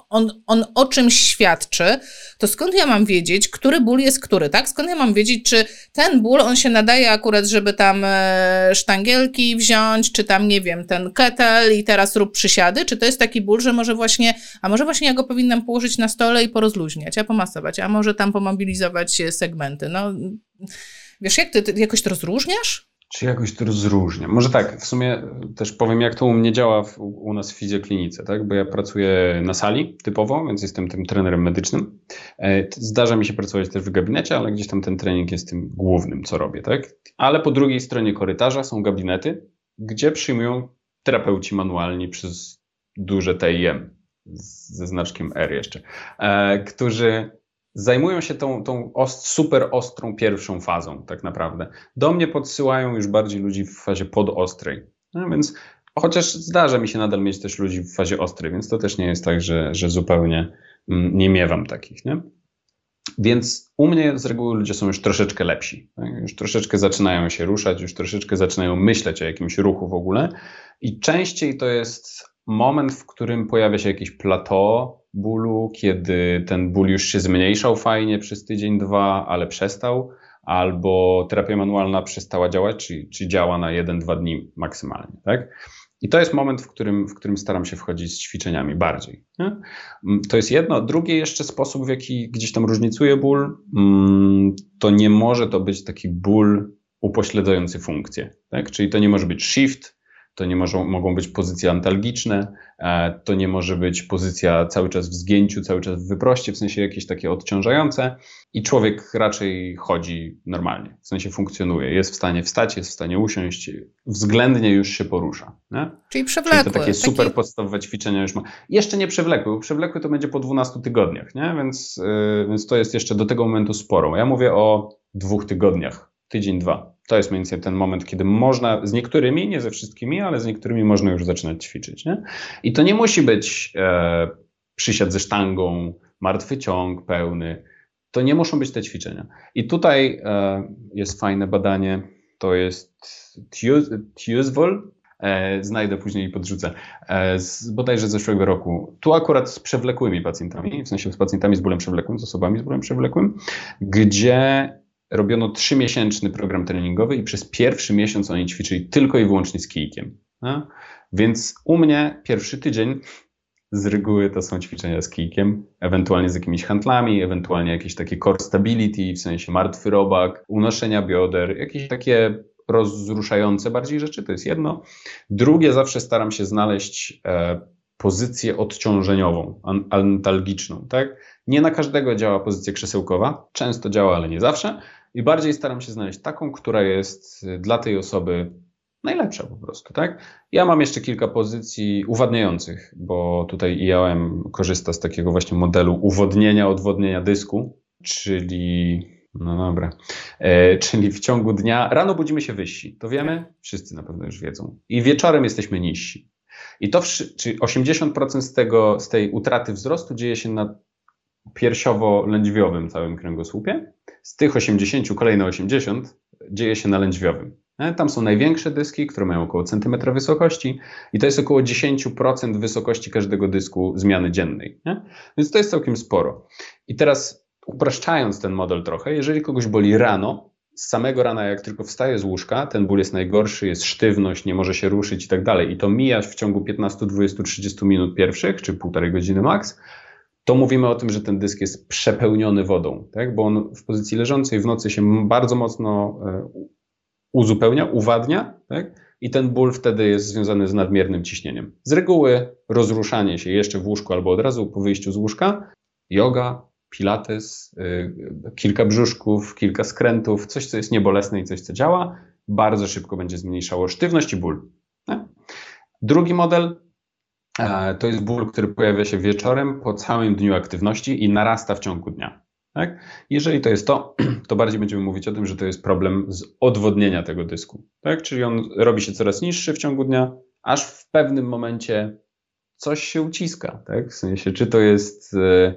on, on o czymś świadczy, to skąd ja mam wiedzieć, który ból jest który, tak? Skąd ja mam wiedzieć, czy ten ból, on się nadaje akurat, żeby tam e, sztangielki wziąć, czy tam, nie wiem, ten ketel i teraz rób przysiady, czy to jest taki ból, że może właśnie, a może właśnie ja go powinnam położyć na stole i porozluźniać, a pomasować, a może tam pomobilizować segmenty. No, wiesz, jak ty, ty jakoś to rozróżniasz? Czy jakoś to rozróżniam? Może tak, w sumie też powiem, jak to u mnie działa w, u nas w fizjoklinice, tak? Bo ja pracuję na sali typowo, więc jestem tym trenerem medycznym. E, zdarza mi się pracować też w gabinecie, ale gdzieś tam ten trening jest tym głównym, co robię, tak? Ale po drugiej stronie korytarza są gabinety, gdzie przyjmują terapeuci manualni przez duże TIM, ze znaczkiem R jeszcze, e, którzy zajmują się tą, tą ost, super ostrą pierwszą fazą, tak naprawdę. Do mnie podsyłają już bardziej ludzi w fazie podostrej. No więc chociaż zdarza mi się nadal mieć też ludzi w fazie ostrej, więc to też nie jest tak, że, że zupełnie mm, nie miewam takich, nie? Więc u mnie z reguły ludzie są już troszeczkę lepsi. Już troszeczkę zaczynają się ruszać, już troszeczkę zaczynają myśleć o jakimś ruchu w ogóle. I częściej to jest moment, w którym pojawia się jakieś plateau bólu, kiedy ten ból już się zmniejszał fajnie przez tydzień, dwa, ale przestał, albo terapia manualna przestała działać, czy, czy działa na jeden, dwa dni maksymalnie, tak? I to jest moment, w którym, w którym staram się wchodzić z ćwiczeniami bardziej. Nie? Mm, to jest jedno. Drugi jeszcze sposób, w jaki gdzieś tam różnicuje ból, mm, to nie może to być taki ból upośledzający funkcję. Tak? Czyli to nie może być shift, to nie może, mogą być pozycje antalgiczne, e, to nie może być pozycja cały czas w zgięciu, cały czas w wyproście, w sensie jakieś takie odciążające i człowiek raczej chodzi normalnie, w sensie funkcjonuje, jest w stanie wstać, jest w stanie usiąść, względnie już się porusza. Nie? Czyli przewlekły. Czyli to takie super taki... podstawowe ćwiczenia już ma. Jeszcze nie przewlekły, bo przewlekły to będzie po 12 tygodniach, nie? Więc, yy, więc to jest jeszcze do tego momentu sporo. Ja mówię o dwóch tygodniach, tydzień, dwa. To jest mniej więcej ten moment, kiedy można, z niektórymi, nie ze wszystkimi, ale z niektórymi można już zaczynać ćwiczyć. Nie? I to nie musi być e, przysiad ze sztangą, martwy ciąg pełny. To nie muszą być te ćwiczenia. I tutaj e, jest fajne badanie, to jest Tiusvol, E, znajdę później i podrzucę, e, z bodajże zeszłego roku. Tu akurat z przewlekłymi pacjentami, w sensie z pacjentami z bólem przewlekłym, z osobami z bólem przewlekłym, gdzie robiono trzymiesięczny program treningowy i przez pierwszy miesiąc oni ćwiczyli tylko i wyłącznie z kijkiem. Więc u mnie pierwszy tydzień z reguły to są ćwiczenia z kijkiem, ewentualnie z jakimiś handlami, ewentualnie jakieś takie core stability, w sensie martwy robak, unoszenia bioder, jakieś takie rozruszające bardziej rzeczy, to jest jedno. Drugie, zawsze staram się znaleźć e, pozycję odciążeniową, antalgiczną, tak? Nie na każdego działa pozycja krzesełkowa, często działa, ale nie zawsze. I bardziej staram się znaleźć taką, która jest dla tej osoby najlepsza po prostu, tak? Ja mam jeszcze kilka pozycji uwadniających, bo tutaj IAM korzysta z takiego właśnie modelu uwodnienia, odwodnienia dysku, czyli no dobra. E, czyli w ciągu dnia, rano budzimy się wyżsi, to wiemy? Wszyscy na pewno już wiedzą. I wieczorem jesteśmy niżsi. I to, czyli 80% z, tego, z tej utraty wzrostu dzieje się na piersiowo-lędźwiowym całym kręgosłupie. Z tych 80, kolejne 80 dzieje się na lędźwiowym. E, tam są największe dyski, które mają około centymetra wysokości i to jest około 10% wysokości każdego dysku zmiany dziennej. Nie? Więc to jest całkiem sporo. I teraz upraszczając ten model trochę, jeżeli kogoś boli rano, z samego rana, jak tylko wstaje z łóżka, ten ból jest najgorszy, jest sztywność, nie może się ruszyć i tak dalej, i to mija w ciągu 15, 20, 30 minut pierwszych, czy półtorej godziny maks, to mówimy o tym, że ten dysk jest przepełniony wodą, tak? bo on w pozycji leżącej w nocy się bardzo mocno e, uzupełnia, uwadnia, tak? i ten ból wtedy jest związany z nadmiernym ciśnieniem. Z reguły rozruszanie się jeszcze w łóżku albo od razu po wyjściu z łóżka, yoga, pilates, y, kilka brzuszków, kilka skrętów, coś, co jest niebolesne i coś, co działa, bardzo szybko będzie zmniejszało sztywność i ból. Nie? Drugi model e, to jest ból, który pojawia się wieczorem po całym dniu aktywności i narasta w ciągu dnia. Tak? Jeżeli to jest to, (clears throat) to bardziej będziemy mówić o tym, że to jest problem z odwodnienia tego dysku. Tak? Czyli on robi się coraz niższy w ciągu dnia, aż w pewnym momencie coś się uciska. Tak? W sensie, czy to jest e,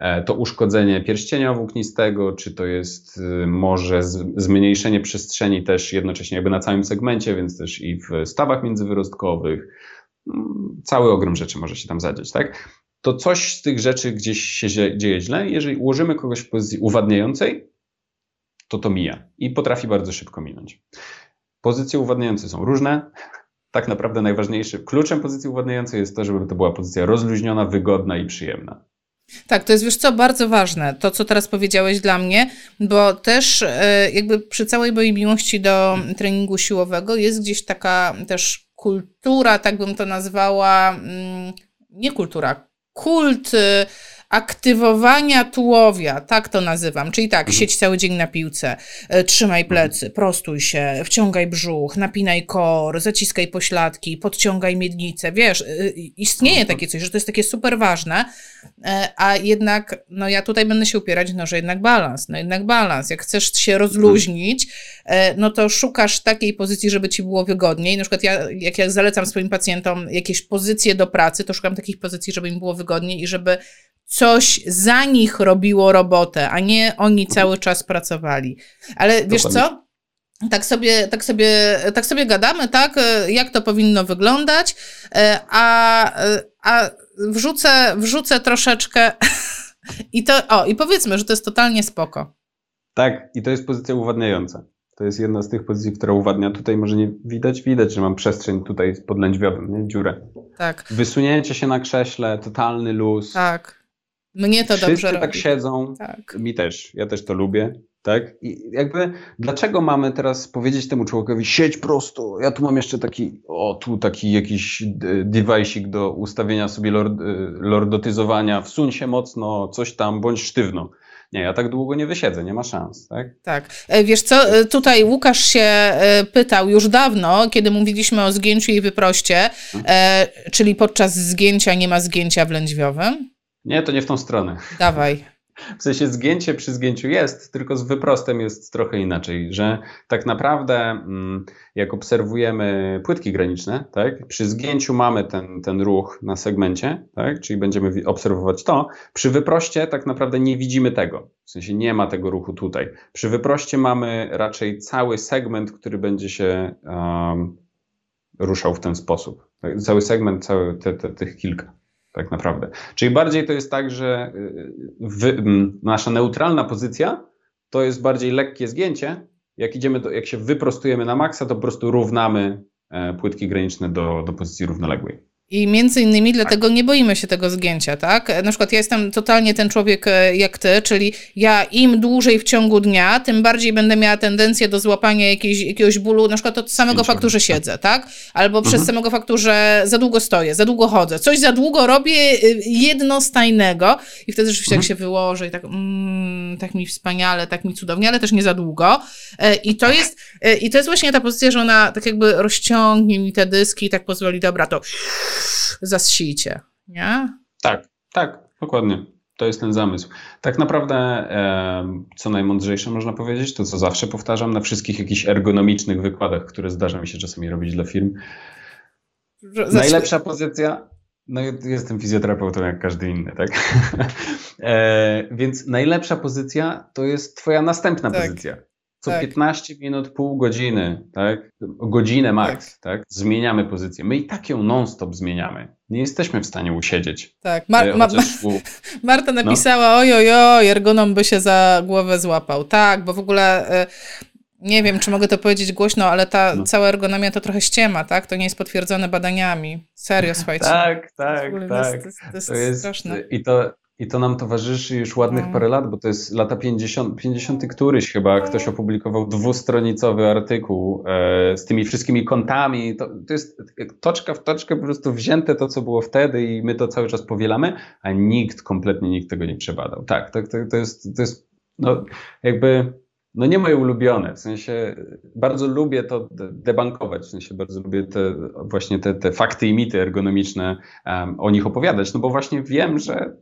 E, to uszkodzenie pierścienia włóknistego, czy to jest może zmniejszenie przestrzeni też jednocześnie jakby na całym segmencie, więc też i w stawach międzywyrostkowych. Cały ogrom rzeczy może się tam zadziać, tak? To coś z tych rzeczy gdzieś się dzieje źle. Jeżeli ułożymy kogoś w pozycji uwadniającej, to to mija i potrafi bardzo szybko minąć. Pozycje uwadniające są różne. (laughs) Tak naprawdę najważniejszym kluczem pozycji uwadniającej jest to, żeby to była pozycja rozluźniona, wygodna i przyjemna. Tak, to jest wiesz co, bardzo ważne, to co teraz powiedziałeś dla mnie, bo też e, jakby przy całej mojej miłości do treningu siłowego jest gdzieś taka też kultura, tak bym to nazwała, mm, nie kultura, kult y, aktywowania tułowia, tak to nazywam. Czyli tak, mhm. siedź cały dzień na piłce, e, trzymaj plecy, prostuj się, wciągaj brzuch, napinaj kor, zaciskaj pośladki, podciągaj miednicę. Wiesz, e, istnieje takie coś, że to jest takie super ważne, a jednak, no ja tutaj będę się upierać, no że jednak balans, no jednak balans. Jak chcesz się rozluźnić, no to szukasz takiej pozycji, żeby ci było wygodniej. Na przykład ja, jak ja zalecam swoim pacjentom jakieś pozycje do pracy, to szukam takich pozycji, żeby im było wygodniej i żeby coś za nich robiło robotę, a nie oni cały czas pracowali. Ale wiesz co? Tak sobie, tak, sobie, tak sobie gadamy, tak? Jak to powinno wyglądać, e, a, a wrzucę, wrzucę troszeczkę (laughs) i to, o, i powiedzmy, że to jest totalnie spoko. Tak, i to jest pozycja uwadniająca. To jest jedna z tych pozycji, która uwadnia. Tutaj może nie widać, widać, że mam przestrzeń tutaj pod lędźwiowym, nie? dziurę. Tak. Wysunięcie się na krześle, totalny luz. Tak. Mnie to Wszyscy dobrze tak robi. siedzą. Tak. Mi też. Ja też to lubię. Tak? I jakby dlaczego mamy teraz powiedzieć temu człowiekowi siedź prosto? Ja tu mam jeszcze taki, o tu taki jakiś device'ik do ustawienia sobie lord, y, lordotyzowania, wsuń się mocno, coś tam, bądź sztywno. Nie, ja tak długo nie wysiedzę, nie ma szans, tak? Tak. E, wiesz co, e, tutaj Łukasz się e, pytał już dawno, kiedy mówiliśmy o zgięciu i wyproście, hmm. czyli podczas zgięcia nie ma zgięcia w lędźwiowym? Nie, to nie w tą stronę. Dawaj. W sensie zgięcie przy zgięciu jest, tylko z wyprostem jest trochę inaczej, że tak naprawdę mm, jak obserwujemy płytki graniczne, tak, przy zgięciu mamy ten, ten ruch na segmencie, tak, czyli będziemy obserwować to, przy wyproście tak naprawdę nie widzimy tego, w sensie nie ma tego ruchu tutaj. Przy wyproście mamy raczej cały segment, który będzie się um, ruszał w ten sposób. Tak, cały segment, cały te, te, tych kilka tak naprawdę. Czyli bardziej to jest tak, że y, wy, nasza neutralna pozycja to jest bardziej lekkie zgięcie. Jak idziemy, do, jak się wyprostujemy na maksa, to po prostu równamy e, płytki graniczne do, do pozycji równoległej. I między innymi dlatego nie boimy się tego zgięcia, tak? Na przykład ja jestem totalnie ten człowiek e, jak ty, czyli ja im dłużej w ciągu dnia, tym bardziej będę miała tendencję do złapania jakiejś, jakiegoś bólu, na przykład od samego faktu, że siedzę, tak? Albo mhm. przez samego faktu, że za długo stoję, za długo chodzę, coś za długo robię y, jednostajnego i wtedy rzeczywiście mhm. jak się wyłożę i tak, mm, tak mi wspaniale, tak mi cudownie, ale też nie za długo. E, I to jest, e, i to jest właśnie ta pozycja, że ona tak jakby rozciągnie mi te dyski i tak pozwoli, dobra, to zasijcie, nie? Tak, tak, dokładnie. To jest ten zamysł. Tak naprawdę, e, co najmądrzejsze można powiedzieć, to co zawsze powtarzam na wszystkich jakichś ergonomicznych wykładach, które zdarza mi się czasami robić dla firm. Najlepsza pozycja, no jestem fizjoterapeutą jak każdy inny, tak? (laughs) e, więc najlepsza pozycja to jest twoja następna tak. pozycja co tak. 15 minut, pół godziny, tak? Godzinę max, tak. tak? Zmieniamy pozycję. My i tak ją non-stop zmieniamy. Nie jesteśmy w stanie usiedzieć. Tak. Mar ma (laughs) Marta no. napisała, no. oj, oj, oj, ergonom by się za głowę złapał. Tak, bo w ogóle... E, nie wiem, czy mogę to powiedzieć głośno, ale ta no. cała ergonomia to trochę ściema, tak? To nie jest potwierdzone badaniami. Serio, (laughs) słuchajcie. Tak, tak, tak. To jest, to jest, to jest straszne. I to, i to nam towarzyszy już ładnych mm. parę lat, bo to jest lata 50, 50 któryś chyba ktoś opublikował dwustronicowy artykuł e, z tymi wszystkimi kątami. To, to jest toczka w toczkę po prostu wzięte to, co było wtedy i my to cały czas powielamy, a nikt, kompletnie nikt tego nie przebadał. Tak, to, to, to jest, to jest no, jakby no nie moje ulubione, w sensie bardzo lubię to debankować, w sensie bardzo lubię te właśnie te, te fakty i mity ergonomiczne um, o nich opowiadać, no bo właśnie wiem, że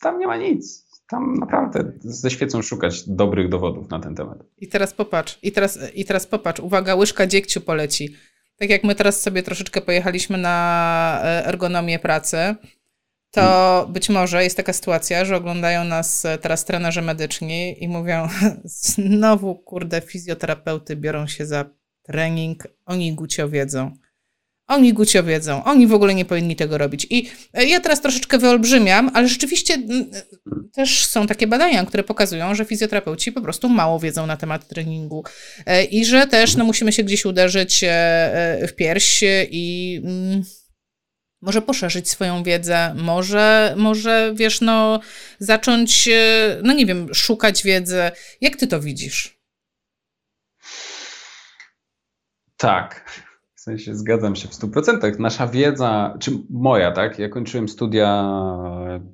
tam nie ma nic. Tam naprawdę ze świecą szukać dobrych dowodów na ten temat. I teraz popatrz, i teraz, i teraz popatrz, uwaga, łyżka dziegciu poleci. Tak jak my teraz sobie troszeczkę pojechaliśmy na e, ergonomię pracy, to hmm. być może jest taka sytuacja, że oglądają nas e, teraz trenerzy medyczni i mówią, (laughs) znowu kurde, fizjoterapeuty biorą się za trening, oni gucio wiedzą. Oni gucio wiedzą, oni w ogóle nie powinni tego robić. I e, ja teraz troszeczkę wyolbrzymiam, ale rzeczywiście e, też są takie badania, które pokazują, że fizjoterapeuci po prostu mało wiedzą na temat treningu e, i że też no, musimy się gdzieś uderzyć w pierś i może poszerzyć swoją wiedzę, może, może wiesz, no, zacząć, no nie wiem, szukać wiedzy. Jak ty to widzisz? Tak sensie zgadzam się w 100%. Nasza wiedza, czy moja, tak? Ja kończyłem studia,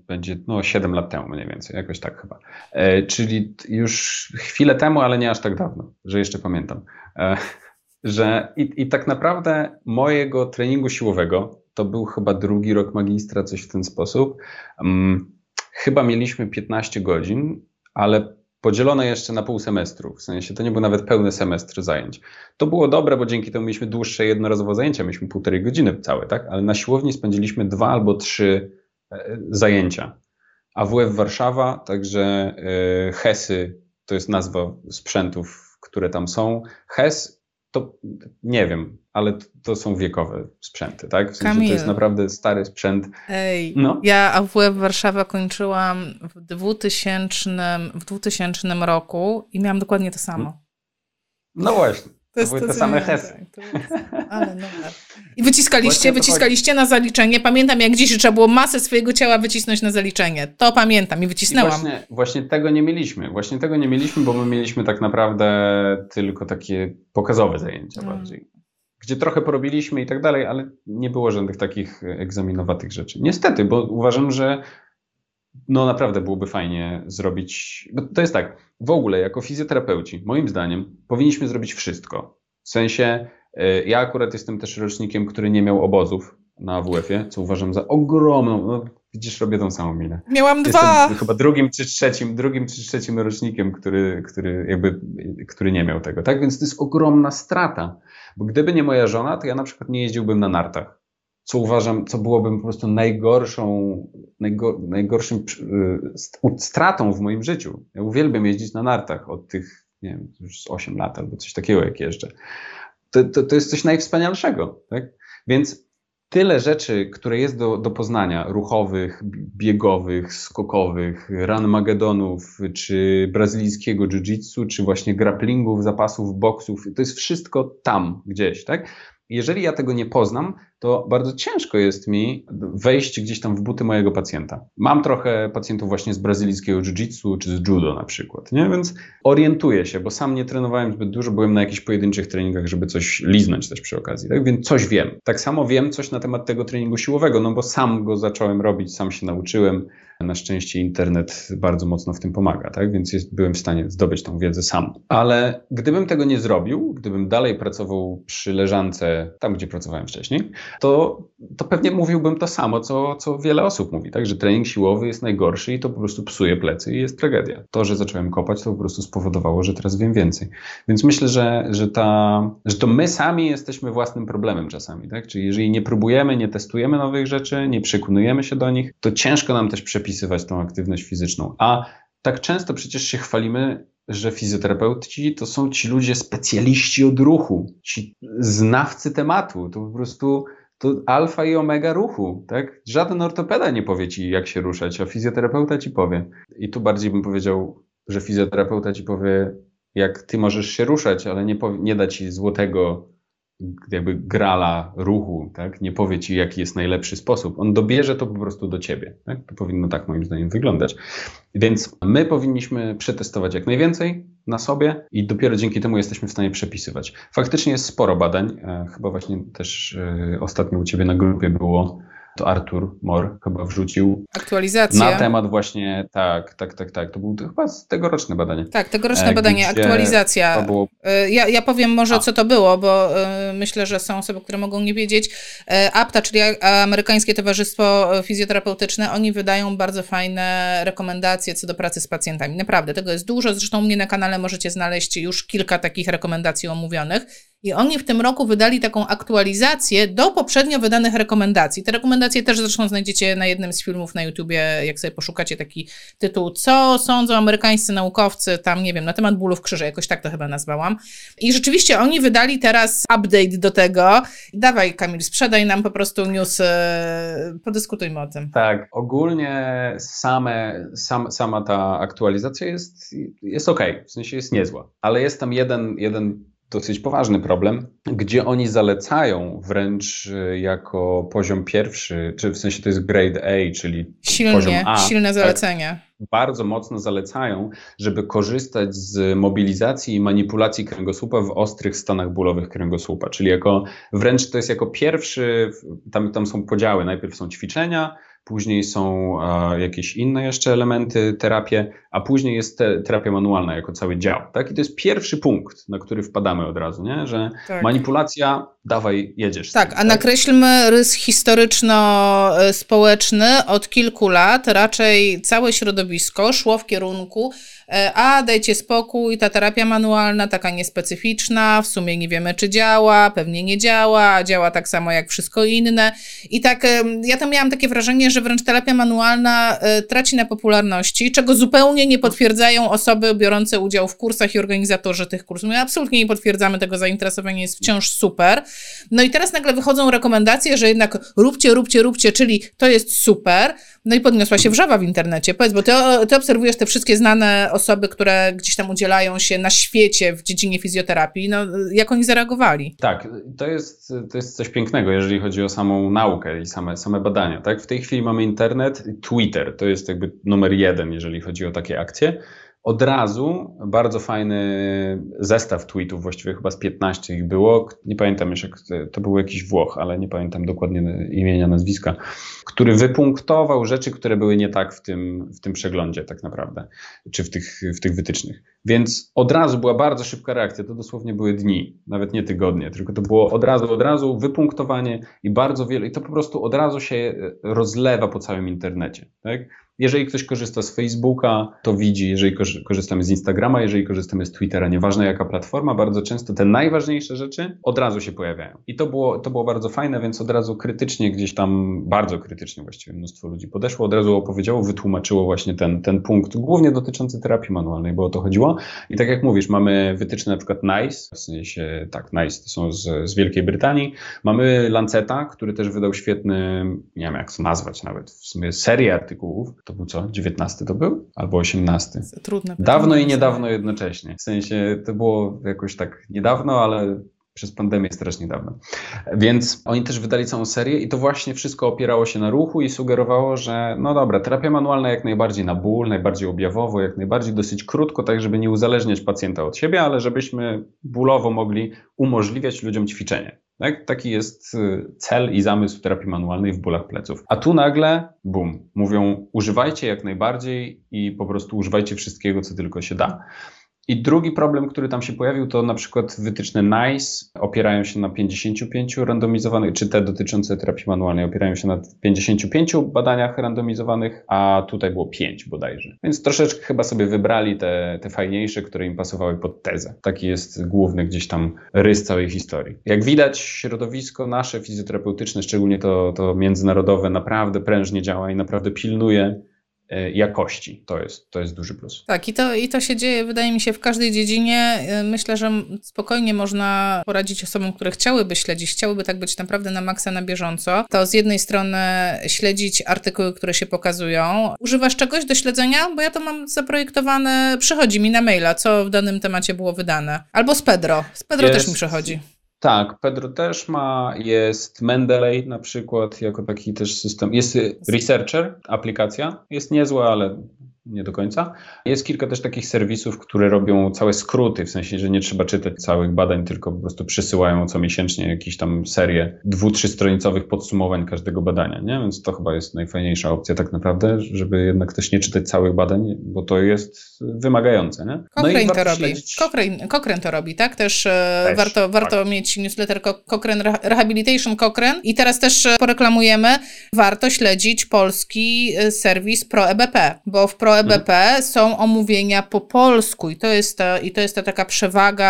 będzie no 7 lat temu mniej więcej, jakoś tak chyba. E, czyli już chwilę temu, ale nie aż tak dawno, że jeszcze pamiętam. E, że i, i tak naprawdę mojego treningu siłowego, to był chyba drugi rok magistra, coś w ten sposób. Um, chyba mieliśmy 15 godzin, ale podzielone jeszcze na pół semestru, w sensie to nie był nawet pełny semestr zajęć. To było dobre, bo dzięki temu mieliśmy dłuższe jednorazowo zajęcia, mieliśmy półtorej godziny całe, tak? Ale na siłowni spędziliśmy dwa albo trzy e, zajęcia. AWF Warszawa, także e, HESy, to jest nazwa sprzętów, które tam są. HES to nie wiem, ale to są wiekowe sprzęty, tak? W sensie Kamil. to jest naprawdę stary sprzęt. Ej, no. ja AWF Warszawa kończyłam w 2000, w 2000 roku i miałam dokładnie to samo. No właśnie. To, to były to te same hesy. Tak, ale no. I wyciskaliście, wyciskaliście na zaliczenie. Pamiętam jak dziś, że trzeba było masę swojego ciała wycisnąć na zaliczenie. To pamiętam i wycisnęłam. I właśnie, właśnie tego nie mieliśmy. Właśnie tego nie mieliśmy, bo my mieliśmy tak naprawdę tylko takie pokazowe zajęcia hmm. bardziej. Gdzie trochę porobiliśmy i tak dalej, ale nie było żadnych takich egzaminowatych rzeczy. Niestety, bo uważam, że no naprawdę byłoby fajnie zrobić. Bo to jest tak, w ogóle jako fizjoterapeuci, moim zdaniem, powinniśmy zrobić wszystko. W sensie, y, ja akurat jestem też rocznikiem, który nie miał obozów na AWF-ie, co uważam za ogromną, no, widzisz, robię tą samą minę. Miałam Jestem dwa. chyba drugim czy trzecim, drugim czy trzecim rocznikiem, który, który jakby, który nie miał tego, tak? Więc to jest ogromna strata, bo gdyby nie moja żona, to ja na przykład nie jeździłbym na nartach co uważam, co byłoby po prostu najgorszą, najgo, najgorszym y, stratą w moim życiu. Ja uwielbiam jeździć na nartach od tych, nie wiem, już 8 lat albo coś takiego, jak jeżdżę. To, to, to jest coś najwspanialszego, tak? Więc tyle rzeczy, które jest do, do poznania, ruchowych, biegowych, skokowych, run magedonów, czy brazylijskiego jiu-jitsu, czy właśnie grapplingów, zapasów, boksów, to jest wszystko tam gdzieś, tak? Jeżeli ja tego nie poznam, to bardzo ciężko jest mi wejść gdzieś tam w buty mojego pacjenta. Mam trochę pacjentów właśnie z brazylijskiego jiu-jitsu czy z judo na przykład, nie? więc orientuję się, bo sam nie trenowałem zbyt dużo, byłem na jakichś pojedynczych treningach, żeby coś liznąć też przy okazji, tak? więc coś wiem. Tak samo wiem coś na temat tego treningu siłowego, no bo sam go zacząłem robić, sam się nauczyłem. Na szczęście internet bardzo mocno w tym pomaga, tak? więc jest, byłem w stanie zdobyć tą wiedzę sam. Ale gdybym tego nie zrobił, gdybym dalej pracował przy leżance tam, gdzie pracowałem wcześniej, to, to pewnie mówiłbym to samo, co, co wiele osób mówi, tak? że trening siłowy jest najgorszy i to po prostu psuje plecy i jest tragedia. To, że zacząłem kopać, to po prostu spowodowało, że teraz wiem więcej. Więc myślę, że, że, ta, że to my sami jesteśmy własnym problemem czasami. Tak? Czyli jeżeli nie próbujemy, nie testujemy nowych rzeczy, nie przekonujemy się do nich, to ciężko nam też przepisywać tą aktywność fizyczną. A tak często przecież się chwalimy, że fizjoterapeuci to są ci ludzie specjaliści od ruchu, ci znawcy tematu. To po prostu to alfa i omega ruchu, tak? Żaden ortopeda nie powie ci, jak się ruszać, a fizjoterapeuta ci powie. I tu bardziej bym powiedział, że fizjoterapeuta ci powie, jak ty możesz się ruszać, ale nie, powie, nie da ci złotego jakby grala ruchu, tak? nie powie ci, jaki jest najlepszy sposób. On dobierze to po prostu do ciebie. Tak? To powinno tak moim zdaniem wyglądać. Więc my powinniśmy przetestować jak najwięcej na sobie i dopiero dzięki temu jesteśmy w stanie przepisywać. Faktycznie jest sporo badań. E, chyba właśnie też e, ostatnio u ciebie na grupie było to Artur Mor chyba wrzucił. Aktualizację. Na temat właśnie, tak, tak, tak, tak. To było to chyba tegoroczne badanie. Tak, tegoroczne e, badanie, aktualizacja. Było... E, ja, ja powiem może, A. co to było, bo e, myślę, że są osoby, które mogą nie wiedzieć. APTA, czyli Amerykańskie Towarzystwo Fizjoterapeutyczne, oni wydają bardzo fajne rekomendacje co do pracy z pacjentami. Naprawdę, tego jest dużo. Zresztą u mnie na kanale możecie znaleźć już kilka takich rekomendacji omówionych. I oni w tym roku wydali taką aktualizację do poprzednio wydanych rekomendacji. Te rekomendacje też zresztą znajdziecie na jednym z filmów na YouTubie, jak sobie poszukacie taki tytuł, co sądzą amerykańscy naukowcy, tam nie wiem, na temat bólów krzyża, jakoś tak to chyba nazwałam. I rzeczywiście oni wydali teraz update do tego. Dawaj Kamil, sprzedaj nam po prostu news, e, podyskutujmy o tym. Tak, ogólnie same, sam, sama ta aktualizacja jest, jest ok, w sensie jest niezła, ale jest tam jeden, jeden dosyć poważny problem, gdzie oni zalecają wręcz e, jako poziom pierwszy, czy w sensie to jest grade A, czyli Silnie, poziom A. Silne tak, zalecenie. Tak, bardzo mocno zalecają, żeby korzystać z mobilizacji i manipulacji kręgosłupa w ostrych stanach bólowych kręgosłupa, czyli jako wręcz to jest jako pierwszy, tam, tam są podziały, najpierw są ćwiczenia, później są e, jakieś inne jeszcze elementy, terapie, a później jest te, terapia manualna jako cały dział. Tak? I to jest pierwszy punkt, na który wpadamy od razu, nie? że tak. manipulacja, dawaj, jedziesz. Tak, tym, a tak? nakreślmy rys historyczno-społeczny. Od kilku lat raczej całe środowisko szło w kierunku a dajcie spokój, ta terapia manualna, taka niespecyficzna, w sumie nie wiemy, czy działa, pewnie nie działa, działa tak samo jak wszystko inne. I tak, ja tam miałam takie wrażenie, że wręcz terapia manualna e, traci na popularności, czego zupełnie nie potwierdzają osoby biorące udział w kursach i organizatorzy tych kursów. My absolutnie nie potwierdzamy tego, zainteresowanie jest wciąż super. No i teraz nagle wychodzą rekomendacje, że jednak róbcie, róbcie, róbcie, czyli to jest super. No i podniosła się wrzawa w internecie. Powiedz, bo ty, ty obserwujesz te wszystkie znane osoby, które gdzieś tam udzielają się na świecie w dziedzinie fizjoterapii. No, jak oni zareagowali? Tak, to jest, to jest coś pięknego, jeżeli chodzi o samą naukę i same, same badania. Tak? W tej chwili mamy internet, Twitter, to jest jakby numer jeden, jeżeli chodzi o takie akcje. Od razu bardzo fajny zestaw tweetów, właściwie chyba z 15 ich było. Nie pamiętam jeszcze, to był jakiś Włoch, ale nie pamiętam dokładnie imienia, nazwiska, który wypunktował rzeczy, które były nie tak w tym, w tym przeglądzie, tak naprawdę, czy w tych, w tych wytycznych. Więc od razu była bardzo szybka reakcja. To dosłownie były dni, nawet nie tygodnie, tylko to było od razu, od razu wypunktowanie i bardzo wiele, i to po prostu od razu się rozlewa po całym internecie. Tak? Jeżeli ktoś korzysta z Facebooka, to widzi, jeżeli korzystamy z Instagrama, jeżeli korzystamy z Twittera, nieważne jaka platforma, bardzo często te najważniejsze rzeczy od razu się pojawiają. I to było, to było bardzo fajne, więc od razu krytycznie gdzieś tam, bardzo krytycznie właściwie mnóstwo ludzi podeszło, od razu opowiedziało, wytłumaczyło właśnie ten, ten punkt, głównie dotyczący terapii manualnej, bo o to chodziło. I tak jak mówisz, mamy wytyczne na przykład NICE, w sensie tak, NICE to są z, z Wielkiej Brytanii, mamy Lanceta, który też wydał świetny, nie wiem jak to nazwać nawet, w sumie serię artykułów, to był co, 19 to był? Albo 18? Trudne. Dawno i niedawno jednocześnie. W sensie to było jakoś tak niedawno, ale przez pandemię strasznie dawno. Więc oni też wydali całą serię i to właśnie wszystko opierało się na ruchu i sugerowało, że no dobra, terapia manualna jak najbardziej na ból, najbardziej objawowo, jak najbardziej dosyć krótko, tak żeby nie uzależniać pacjenta od siebie, ale żebyśmy bólowo mogli umożliwiać ludziom ćwiczenie. Tak? Taki jest y, cel i zamysł terapii manualnej w bólach pleców. A tu nagle, bum, mówią używajcie jak najbardziej i po prostu używajcie wszystkiego, co tylko się da. I drugi problem, który tam się pojawił, to na przykład wytyczne NICE opierają się na 55 randomizowanych, czy te dotyczące terapii manualnej opierają się na 55 badaniach randomizowanych, a tutaj było 5 bodajże. Więc troszeczkę chyba sobie wybrali te, te fajniejsze, które im pasowały pod tezę. Taki jest główny gdzieś tam rys całej historii. Jak widać, środowisko nasze fizjoterapeutyczne, szczególnie to, to międzynarodowe, naprawdę prężnie działa i naprawdę pilnuje jakości. To jest, to jest duży plus. Tak, i to, i to się dzieje, wydaje mi się, w każdej dziedzinie. E, myślę, że spokojnie można poradzić osobom, które chciałyby śledzić, chciałyby tak być naprawdę na maksa na bieżąco. To z jednej strony śledzić artykuły, które się pokazują. Używasz czegoś do śledzenia? Bo ja to mam zaprojektowane, przychodzi mi na maila, co w danym temacie było wydane. Albo z Pedro. Z Pedro jest, też mi przychodzi. Tak, Pedro też ma, jest Mendeley na przykład, jako taki też system. Jest Researcher, aplikacja, jest niezła, ale nie do końca. Jest kilka też takich serwisów, które robią całe skróty, w sensie, że nie trzeba czytać całych badań, tylko po prostu przysyłają co miesięcznie jakieś tam serię dwu, trzystronicowych podsumowań każdego badania, nie? Więc to chyba jest najfajniejsza opcja tak naprawdę, żeby jednak też nie czytać całych badań, bo to jest wymagające, nie? No Cochrane to robi. Śledzić... Cochrane, Cochrane to robi, tak? Też, e, też warto, tak. warto mieć newsletter Cochrane Rehabilitation Cochrane i teraz też e, poreklamujemy, warto śledzić polski e, serwis ProEBP, bo w Pro EBP mhm. są omówienia po polsku i to jest ta, i to jest ta taka przewaga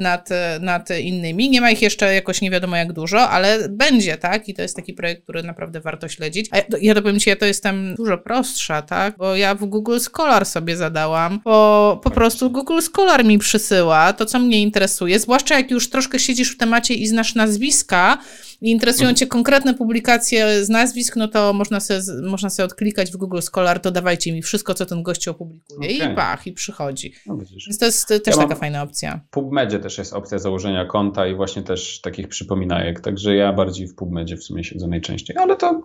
nad, nad innymi. Nie ma ich jeszcze jakoś nie wiadomo jak dużo, ale będzie, tak? I to jest taki projekt, który naprawdę warto śledzić. A ja, ja to powiem Ci, ja to jestem dużo prostsza, tak? Bo ja w Google Scholar sobie zadałam, bo po prostu Google Scholar mi przysyła to, co mnie interesuje, zwłaszcza jak już troszkę siedzisz w temacie i znasz nazwiska, i interesują Cię konkretne publikacje z nazwisk, no to można sobie, można sobie odklikać w Google Scholar, to dawajcie mi wszystko, co ten gość opublikuje okay. i pach, i przychodzi. No, Więc to jest też ja taka fajna opcja. W PubMedzie też jest opcja założenia konta i właśnie też takich przypominajek, także ja bardziej w PubMedzie w sumie siedzę najczęściej, ale to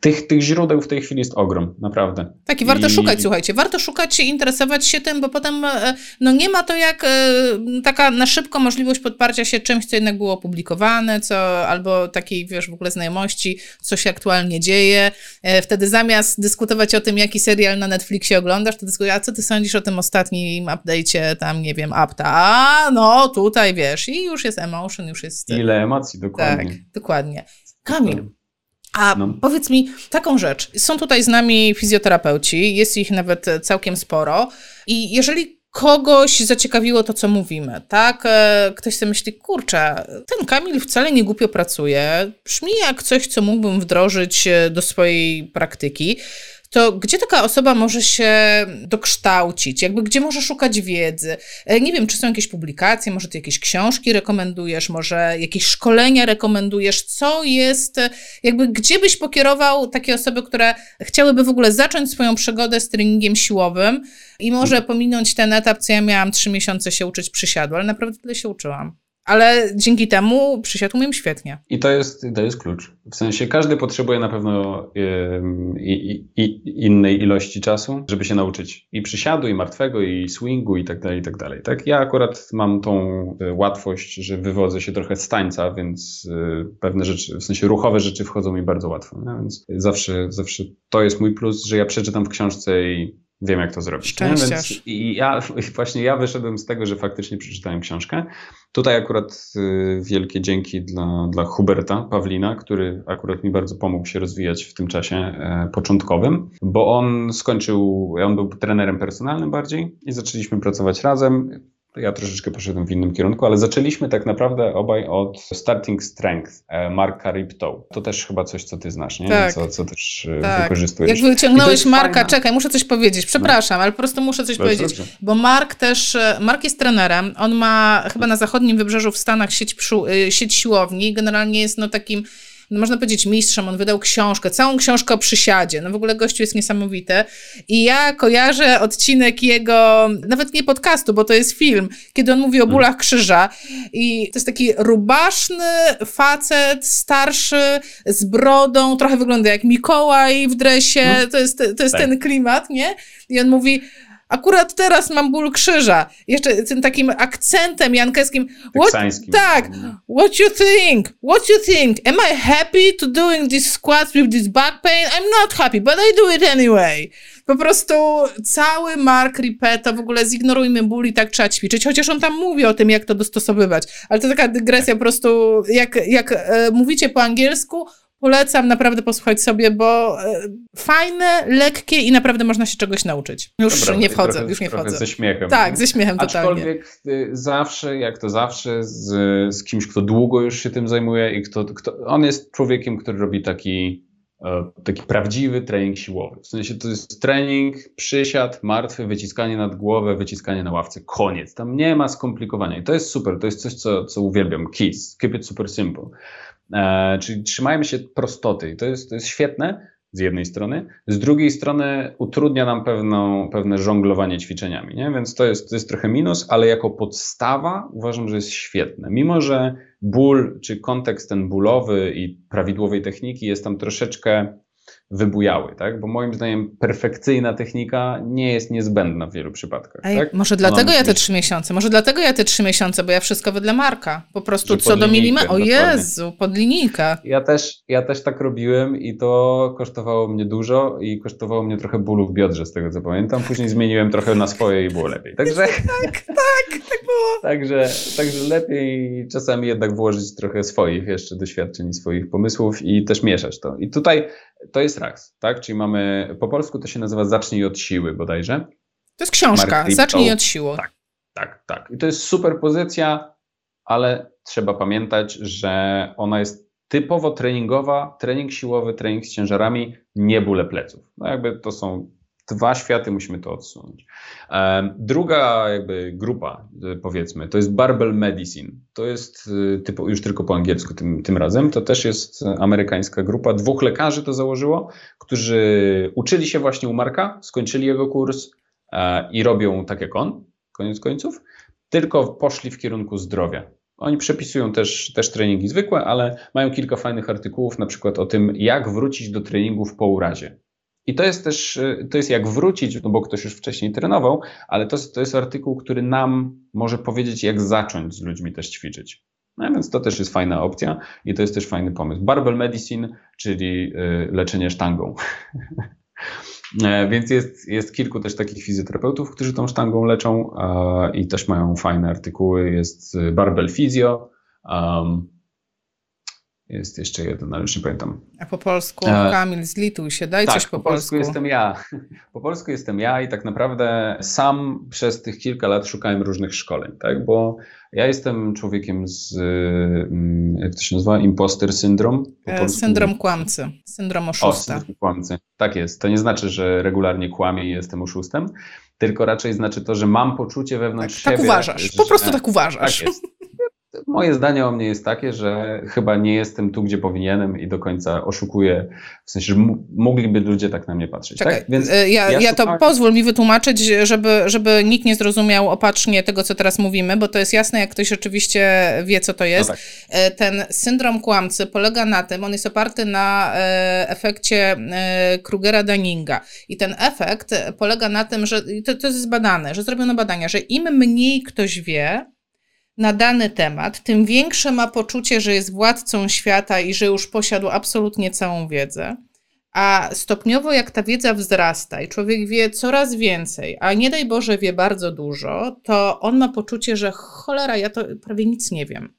tych, tych źródeł w tej chwili jest ogrom, naprawdę. Tak i warto I... szukać, słuchajcie, warto szukać, interesować się tym, bo potem e, no nie ma to jak e, taka na szybko możliwość podparcia się czymś, co jednak było opublikowane, co albo takiej, wiesz, w ogóle znajomości, co się aktualnie dzieje. E, wtedy zamiast dyskutować o tym, jaki serial na Netflixie oglądasz, to dyskutujesz, a co ty sądzisz o tym ostatnim update'cie, tam, nie wiem, apta? A, no, tutaj, wiesz, i już jest emotion, już jest... Ile emocji, dokładnie. Tak, dokładnie. Kamil, a no. powiedz mi taką rzecz. Są tutaj z nami fizjoterapeuci, jest ich nawet całkiem sporo. I jeżeli kogoś zaciekawiło to, co mówimy, tak? E, ktoś sobie myśli, kurczę, ten Kamil wcale nie głupio pracuje, brzmi jak coś, co mógłbym wdrożyć e, do swojej praktyki to gdzie taka osoba może się dokształcić? Jakby gdzie może szukać wiedzy? E, nie wiem, czy są jakieś publikacje, może ty jakieś książki rekomendujesz, może jakieś szkolenia rekomendujesz? Co jest, jakby gdzie byś pokierował takie osoby, które chciałyby w ogóle zacząć swoją przygodę z treningiem siłowym i może pominąć ten etap, co ja miałam trzy miesiące się uczyć przysiadło, ale naprawdę tyle się uczyłam. Ale dzięki temu przysiadł umiem świetnie. I to jest, to jest klucz. W sensie każdy potrzebuje na pewno innej ilości czasu, żeby się nauczyć i przysiadu, i martwego, i swingu, i tak dalej, i tak dalej. Tak? Ja akurat mam tą e, łatwość, że wywodzę się trochę z tańca, więc e, pewne rzeczy, w sensie ruchowe rzeczy wchodzą mi bardzo łatwo. No? Więc zawsze, zawsze to jest mój plus, że ja przeczytam w książce i wiem, jak to zrobić. Szczęściarz. I ja, właśnie ja wyszedłem z tego, że faktycznie przeczytałem książkę. Tutaj akurat y, wielkie dzięki dla, dla Huberta Pawlina, który akurat mi bardzo pomógł się rozwijać w tym czasie e, początkowym, bo on skończył, on był trenerem personalnym bardziej i zaczęliśmy pracować razem ja troszeczkę poszedłem w innym kierunku, ale zaczęliśmy tak naprawdę obaj od Starting Strength e, Marka Riptow. To też chyba coś, co ty znasz, nie? Tak. Co, co też e, tak. wykorzystujesz. Jak wyciągnąłeś Marka, fajna. czekaj, muszę coś powiedzieć, przepraszam, no. ale po prostu muszę coś powiedzieć, dobrze. bo Mark też, e, Mark jest trenerem, on ma chyba na zachodnim wybrzeżu w Stanach sieć, sieć siłowni, generalnie jest no takim no można powiedzieć mistrzem, on wydał książkę, całą książkę o przysiadzie, no w ogóle gościu jest niesamowity i ja kojarzę odcinek jego, nawet nie podcastu, bo to jest film, kiedy on mówi o bólach hmm. krzyża i to jest taki rubaszny facet, starszy, z brodą, trochę wygląda jak Mikołaj w dresie, hmm. to jest, to jest tak. ten klimat, nie? I on mówi, Akurat teraz mam ból krzyża. Jeszcze tym takim akcentem jankeskim. What, tak. What you think? What you think? Am I happy to doing these squats with this back pain? I'm not happy, but I do it anyway. Po prostu cały Mark Rippetta, w ogóle zignorujmy ból i tak trzeba ćwiczyć, chociaż on tam mówi o tym, jak to dostosowywać. Ale to taka dygresja po prostu, jak, jak e, mówicie po angielsku, Polecam naprawdę posłuchać sobie, bo e, fajne, lekkie i naprawdę można się czegoś nauczyć. Już Dobra, nie wchodzę, trochę, już nie wchodzę. Ze śmiechem. Tak, ze śmiechem Aczkolwiek totalnie. zawsze, jak to zawsze, z, z kimś, kto długo już się tym zajmuje i kto, kto on jest człowiekiem, który robi taki e, taki prawdziwy trening siłowy. W sensie to jest trening, przysiad, martwy, wyciskanie nad głowę, wyciskanie na ławce. Koniec. Tam nie ma skomplikowania. I to jest super. To jest coś, co, co uwielbiam. KISS. Keep it super simple. E, czyli trzymajmy się prostoty. I to jest, to jest świetne z jednej strony, z drugiej strony utrudnia nam pewną, pewne żonglowanie ćwiczeniami, nie? więc to jest, to jest trochę minus, ale jako podstawa uważam, że jest świetne. Mimo, że ból, czy kontekst ten bólowy i prawidłowej techniki jest tam troszeczkę wybujały, tak? Bo moim zdaniem perfekcyjna technika nie jest niezbędna w wielu przypadkach. Ej, tak? Może dlatego ja te trzy miesiące, może dlatego ja te trzy miesiące, bo ja wszystko wedle Marka. Po prostu co do milimetra. O Jezu, pod linijkę. Ja też, ja też tak robiłem i to kosztowało mnie dużo i kosztowało mnie trochę bólu w biodrze, z tego co pamiętam. Później zmieniłem trochę na swoje i było lepiej. (laughs) Także... tak, tak, tak było. Także, także lepiej czasami jednak włożyć trochę swoich jeszcze doświadczeń swoich pomysłów i też mieszać to. I tutaj to jest RAX, tak? Czyli mamy, po polsku to się nazywa Zacznij od siły bodajże. To jest książka, Zacznij od siły. Tak, tak, tak. I to jest super pozycja, ale trzeba pamiętać, że ona jest typowo treningowa, trening siłowy, trening z ciężarami, nie bóle pleców. No jakby to są dwa światy, musimy to odsunąć. Druga jakby grupa, y, powiedzmy, to jest Barbell Medicine. To jest y, typu, już tylko po angielsku tym, tym razem. To też jest amerykańska grupa. Dwóch lekarzy to założyło, którzy uczyli się właśnie u Marka, skończyli jego kurs e, i robią tak jak on, koniec końców, tylko poszli w kierunku zdrowia. Oni przepisują też, też treningi zwykłe, ale mają kilka fajnych artykułów, na przykład o tym, jak wrócić do treningów po urazie. I to jest też, y, to jest jak wrócić, no bo ktoś już wcześniej trenował, ale to, to jest artykuł, który nam może powiedzieć, jak zacząć z ludźmi też ćwiczyć. No więc to też jest fajna opcja i to jest też fajny pomysł. Barbell medicine, czyli y, leczenie sztangą. (laughs) E, więc jest, jest kilku też takich fizjoterapeutów, którzy tą sztangą leczą i też mają fajne artykuły. Jest y, Barbell Physio, um, jest jeszcze jeden, ale już nie pamiętam. A po polsku, e... Kamil, zlituj się, daj tak, coś po, po polsku. polsku jestem ja. (laughs) Po polsku jestem ja i tak naprawdę sam przez tych kilka lat szukałem różnych szkoleń, tak? Bo ja jestem człowiekiem z, mm, jak to się nazywa, imposter syndrom. E, syndrom kłamcy, syndrom oszusta. O, syndrom kłamcy. Tak jest. To nie znaczy, że regularnie kłamię i jestem oszustem, tylko raczej znaczy to, że mam poczucie wewnątrz tak, tak siebie. Tak uważasz, że, po prostu tak uważasz. Tak jest (laughs) moje zdanie o mnie jest takie, że chyba nie jestem tu, gdzie powinienem i do końca oszukuję, w sensie, że mogliby ludzie tak na mnie patrzeć. Czekaj, tak? Więc ja, ja, ja to pozwól mi wytłumaczyć, żeby, żeby nikt nie zrozumiał opacznie tego, co teraz mówimy, bo to jest jasne, jak ktoś oczywiście wie, co to jest. No tak. E, ten syndrom kłamcy polega na tym, on jest oparty na e, efekcie Krugera-Dunninga i ten efekt polega na tym, że to, to jest zbadane, że zrobiono badania, że im mniej ktoś wie, na dany temat, tym większe ma poczucie, że jest władcą świata i że już posiadł absolutnie całą wiedzę. A stopniowo, jak ta wiedza wzrasta i człowiek wie coraz więcej, a nie daj Boże wie bardzo dużo, to on ma poczucie, że cholera, ja to prawie nic nie wiem.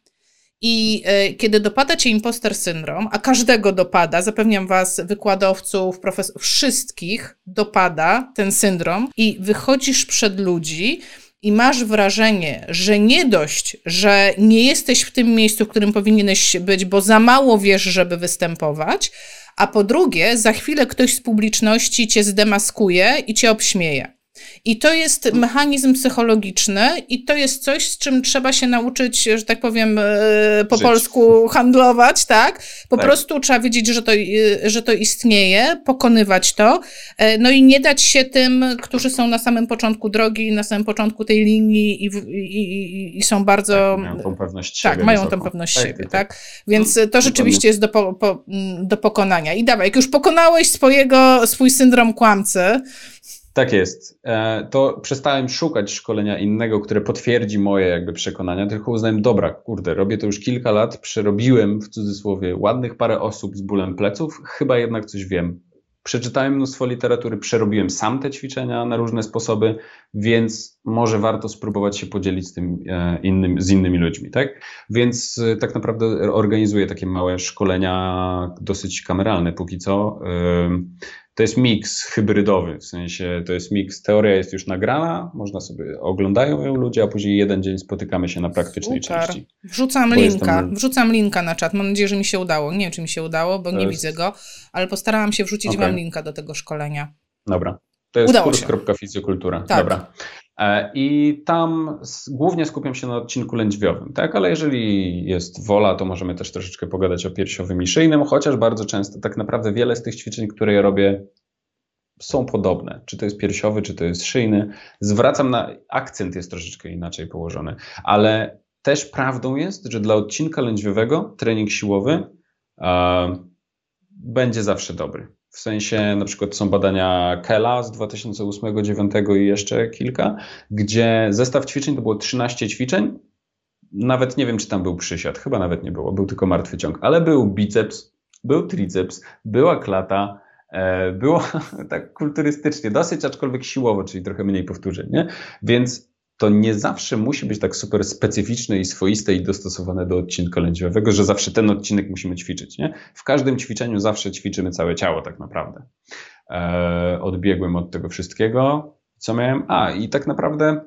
I y, kiedy dopada cię imposter syndrom, a każdego dopada, zapewniam was, wykładowców, profesorów, wszystkich dopada ten syndrom, i wychodzisz przed ludzi, i masz wrażenie, że nie dość, że nie jesteś w tym miejscu, w którym powinieneś być, bo za mało wiesz, żeby występować, a po drugie, za chwilę ktoś z publiczności cię zdemaskuje i cię obśmieje. I to jest mechanizm psychologiczny, i to jest coś, z czym trzeba się nauczyć, że tak powiem, e, po Żyć. polsku handlować, tak? Po tak. prostu trzeba wiedzieć, że to, e, że to istnieje, pokonywać to, e, no i nie dać się tym, którzy są na samym początku drogi, na samym początku tej linii i, i, i, i są bardzo. Tak, mają tą pewność tak, siebie. Tak, mają tą pewność tak, siebie, tak, tak? tak. Więc to rzeczywiście jest do, po, po, do pokonania. I dawaj, jak już pokonałeś swojego, swój syndrom kłamcy, tak jest. E, to przestałem szukać szkolenia innego, które potwierdzi moje jakby przekonania, tylko uznałem, dobra, kurde, robię to już kilka lat, przerobiłem w cudzysłowie ładnych parę osób z bólem pleców, chyba jednak coś wiem. Przeczytałem mnóstwo literatury, przerobiłem sam te ćwiczenia na różne sposoby, więc może warto spróbować się podzielić z tym e, innym, z innymi ludźmi, tak? Więc e, tak naprawdę organizuję takie małe szkolenia, dosyć kameralne póki co to jest miks hybrydowy, w sensie to jest miks, teoria jest już nagrana, można sobie, oglądają ją ludzie, a później jeden dzień spotykamy się na praktycznej Super. części. Wrzucam linka, wrzucam linka na czat, mam nadzieję, że mi się udało, nie wiem, czy mi się udało, bo to nie jest... widzę go, ale postarałam się wrzucić okay. wam linka do tego szkolenia. Dobra, to jest kurs.fizjokultura, tak. dobra. E, I tam głównie skupiam się na odcinku lędźwiowym, tak? Ale jeżeli jest wola, to możemy też troszeczkę pogadać o piersiowym i szyjnym, chociaż bardzo często tak naprawdę wiele z tych ćwiczeń, które ja robię, są podobne. Czy to jest piersiowy, czy to jest szyjny. Zwracam na akcent jest troszeczkę inaczej położony, ale też prawdą jest, że dla odcinka lędźwiowego trening siłowy e, będzie zawsze dobry. W sensie na przykład są badania Kela z 2008-2009 i jeszcze kilka, gdzie zestaw ćwiczeń to było 13 ćwiczeń. Nawet nie wiem, czy tam był przysiad, chyba nawet nie było, był tylko martwy ciąg, ale był biceps, był triceps, była klata, e, było (laughs) tak kulturystycznie, dosyć aczkolwiek siłowo, czyli trochę mniej powtórzeń, nie? Więc to nie zawsze musi być tak super specyficzne i swoiste i dostosowane do odcinka lędźwiowego, że zawsze ten odcinek musimy ćwiczyć. Nie? W każdym ćwiczeniu zawsze ćwiczymy całe ciało tak naprawdę. E, odbiegłem od tego wszystkiego. Co miałem? A, i tak naprawdę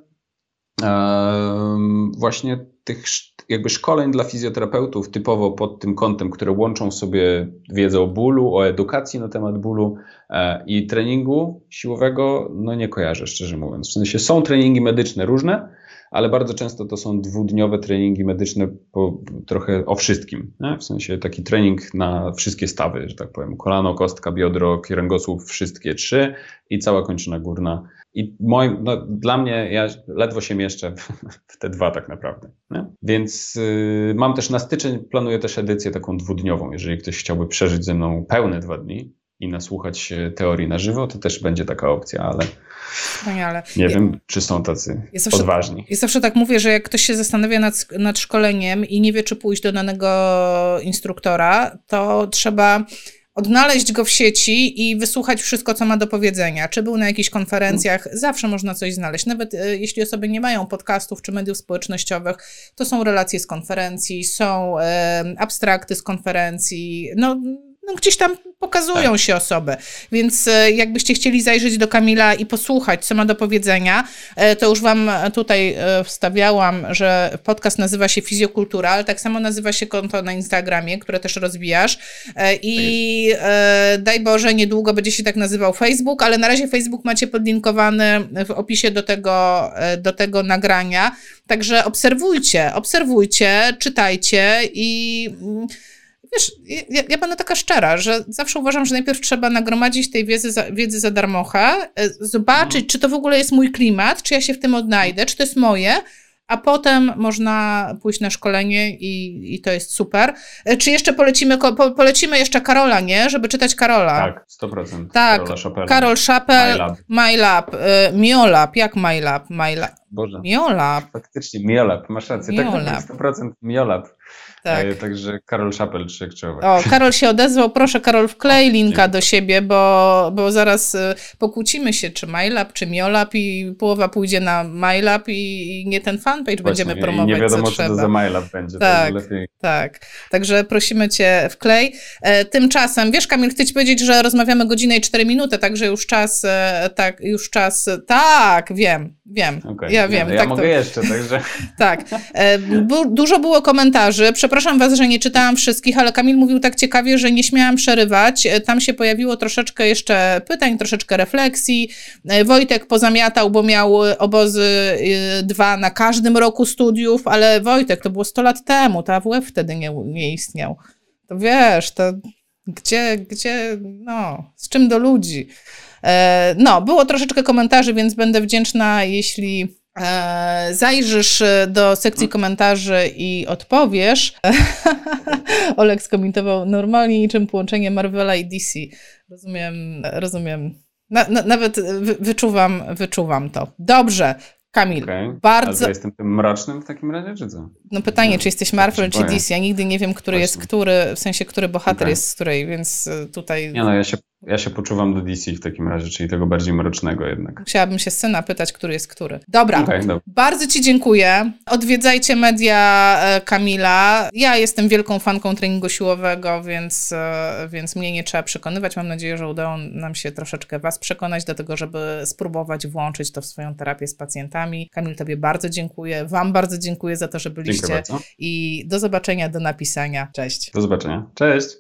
właśnie tych jakby szkoleń dla fizjoterapeutów typowo pod tym kątem, które łączą sobie wiedzę o bólu, o edukacji na temat bólu e, i treningu siłowego, no nie kojarzę szczerze mówiąc. W sensie są treningi medyczne różne, ale bardzo często to są dwudniowe treningi medyczne po, trochę o wszystkim. Nie? W sensie taki trening na wszystkie stawy, że tak powiem. Kolano, kostka, biodro, kręgosłup, wszystkie trzy i cała kończyna górna i moim, no, dla mnie, ja ledwo się mieszczę w, te dwa tak naprawdę. Nie? Więc y, mam też na styczeń, planuję też edycję taką dwudniową. Jeżeli ktoś chciałby przeżyć ze mną pełne dwa dni i nasłuchać teorii na żywo, to też będzie taka opcja, ale Wspaniale. nie wiem, czy są tacy ja zawsze, odważni. Ja zawsze tak mówię, że jak ktoś się zastanawia nad, nad szkoleniem i nie wie, czy pójść do danego instruktora, to trzeba odnaleźć go w sieci i wysłuchać wszystko, co ma do powiedzenia. Czy był na jakichś konferencjach, zawsze można coś znaleźć. Nawet e, jeśli osoby nie mają podcastów czy mediów społecznościowych, to są relacje z konferencji, są e, abstrakty z konferencji. No, no, gdzieś tam pokazują tak. się osoby. Więc e, jakbyście chcieli zajrzeć do Kamila i posłuchać, co ma do powiedzenia, e, to już wam tutaj e, wstawiałam, że podcast nazywa się Fizjokultura, ale tak samo nazywa się konto na Instagramie, które też rozwijasz. I daj Boże, niedługo będzie się tak nazywał Facebook, ale na razie Facebook macie podlinkowany w opisie do tego, do tego nagrania. Także obserwujcie, obserwujcie, czytajcie i mm, wiesz, ja, ja będę taka szczera, że zawsze uważam, że najpierw trzeba nagromadzić tej wiedzy za, wiedzy za darmocha, e, zobaczyć, mhm. czy to w ogóle jest mój klimat, czy ja się w tym odnajdę, czy to jest moje, a potem można pójść na szkolenie i, i to jest super. E, czy jeszcze polecimy, po, polecimy jeszcze Karola, nie? Żeby czytać Karola. Tak, 100%. Tak, Karol Szapel, MyLab. MyLab. Y, Miolab, jak MyLab? MyLab. Boże. Miolab. Faktycznie, Miolab, masz rację. Miolab. Tak, 100% Miolab. Tak. E, także Karol Szapel, Trzech Czołek. O, Karol się odezwał. Proszę, Karol, wklej linka do siebie, bo, bo zaraz e, pokłócimy się, czy MyLab, czy Miolab i połowa pójdzie na MyLab i nie ten fanpage Właśnie, będziemy promować, nie wiadomo, co czy to za MyLab będzie. Tak, tak. Także prosimy cię, wklej. E, tymczasem, wiesz Kamil, chcę ci powiedzieć, że rozmawiamy godzinę i cztery minuty, także już czas, tak, już czas, tak, wiem, wiem, okay. ja wiem. Ja, tak mogę to... jeszcze, także... (laughs) tak. Dużo było komentarzy, przepraszam was, że nie czytałam wszystkich, ale Kamil mówił tak ciekawie, że nie śmiałam przerywać. Tam się pojawiło troszeczkę jeszcze pytań, troszeczkę refleksji. Wojtek pozamiatał, bo miał obozy dwa na każdym roku studiów, ale Wojtek, to było 100 lat temu, to AWF wtedy nie, nie istniał. To wiesz, to gdzie, gdzie, no, z czym do ludzi. E, no, było troszeczkę komentarzy, więc będę wdzięczna, jeśli E, zajrzysz e, do sekcji mhm. komentarzy i odpowiesz. (laughs) Olek skomentował normalnie niczym połączenie Marvela i DC. Rozumiem, rozumiem. Na, na, nawet wyczuwam, wyczuwam to. Dobrze. Kamil, okay. bardzo... Ale jestem tym mrocznym w takim razie, czy co? No pytanie, czy jesteś Marvel, czy DC? Ja nigdy nie wiem, który Właśnie. jest który, w sensie, który bohater okay. jest z której, więc e, tutaj... Nie no, ja się ja się poczuwam do DC w takim razie, czyli tego bardziej mrocznego jednak. Musiałabym się syna pytać, który jest który. Dobra, okay, dobra. bardzo Ci dziękuję. Odwiedzajcie media e, Kamila. Ja jestem wielką fanką treningu siłowego, więc, e, więc mnie nie trzeba przekonywać. Mam nadzieję, że udało nam się troszeczkę Was przekonać do tego, żeby spróbować włączyć to w swoją terapię z pacjentami. Kamil, Tobie bardzo dziękuję. Wam bardzo dziękuję za to, że byliście. I do zobaczenia, do napisania. Cześć. Do zobaczenia. Cześć.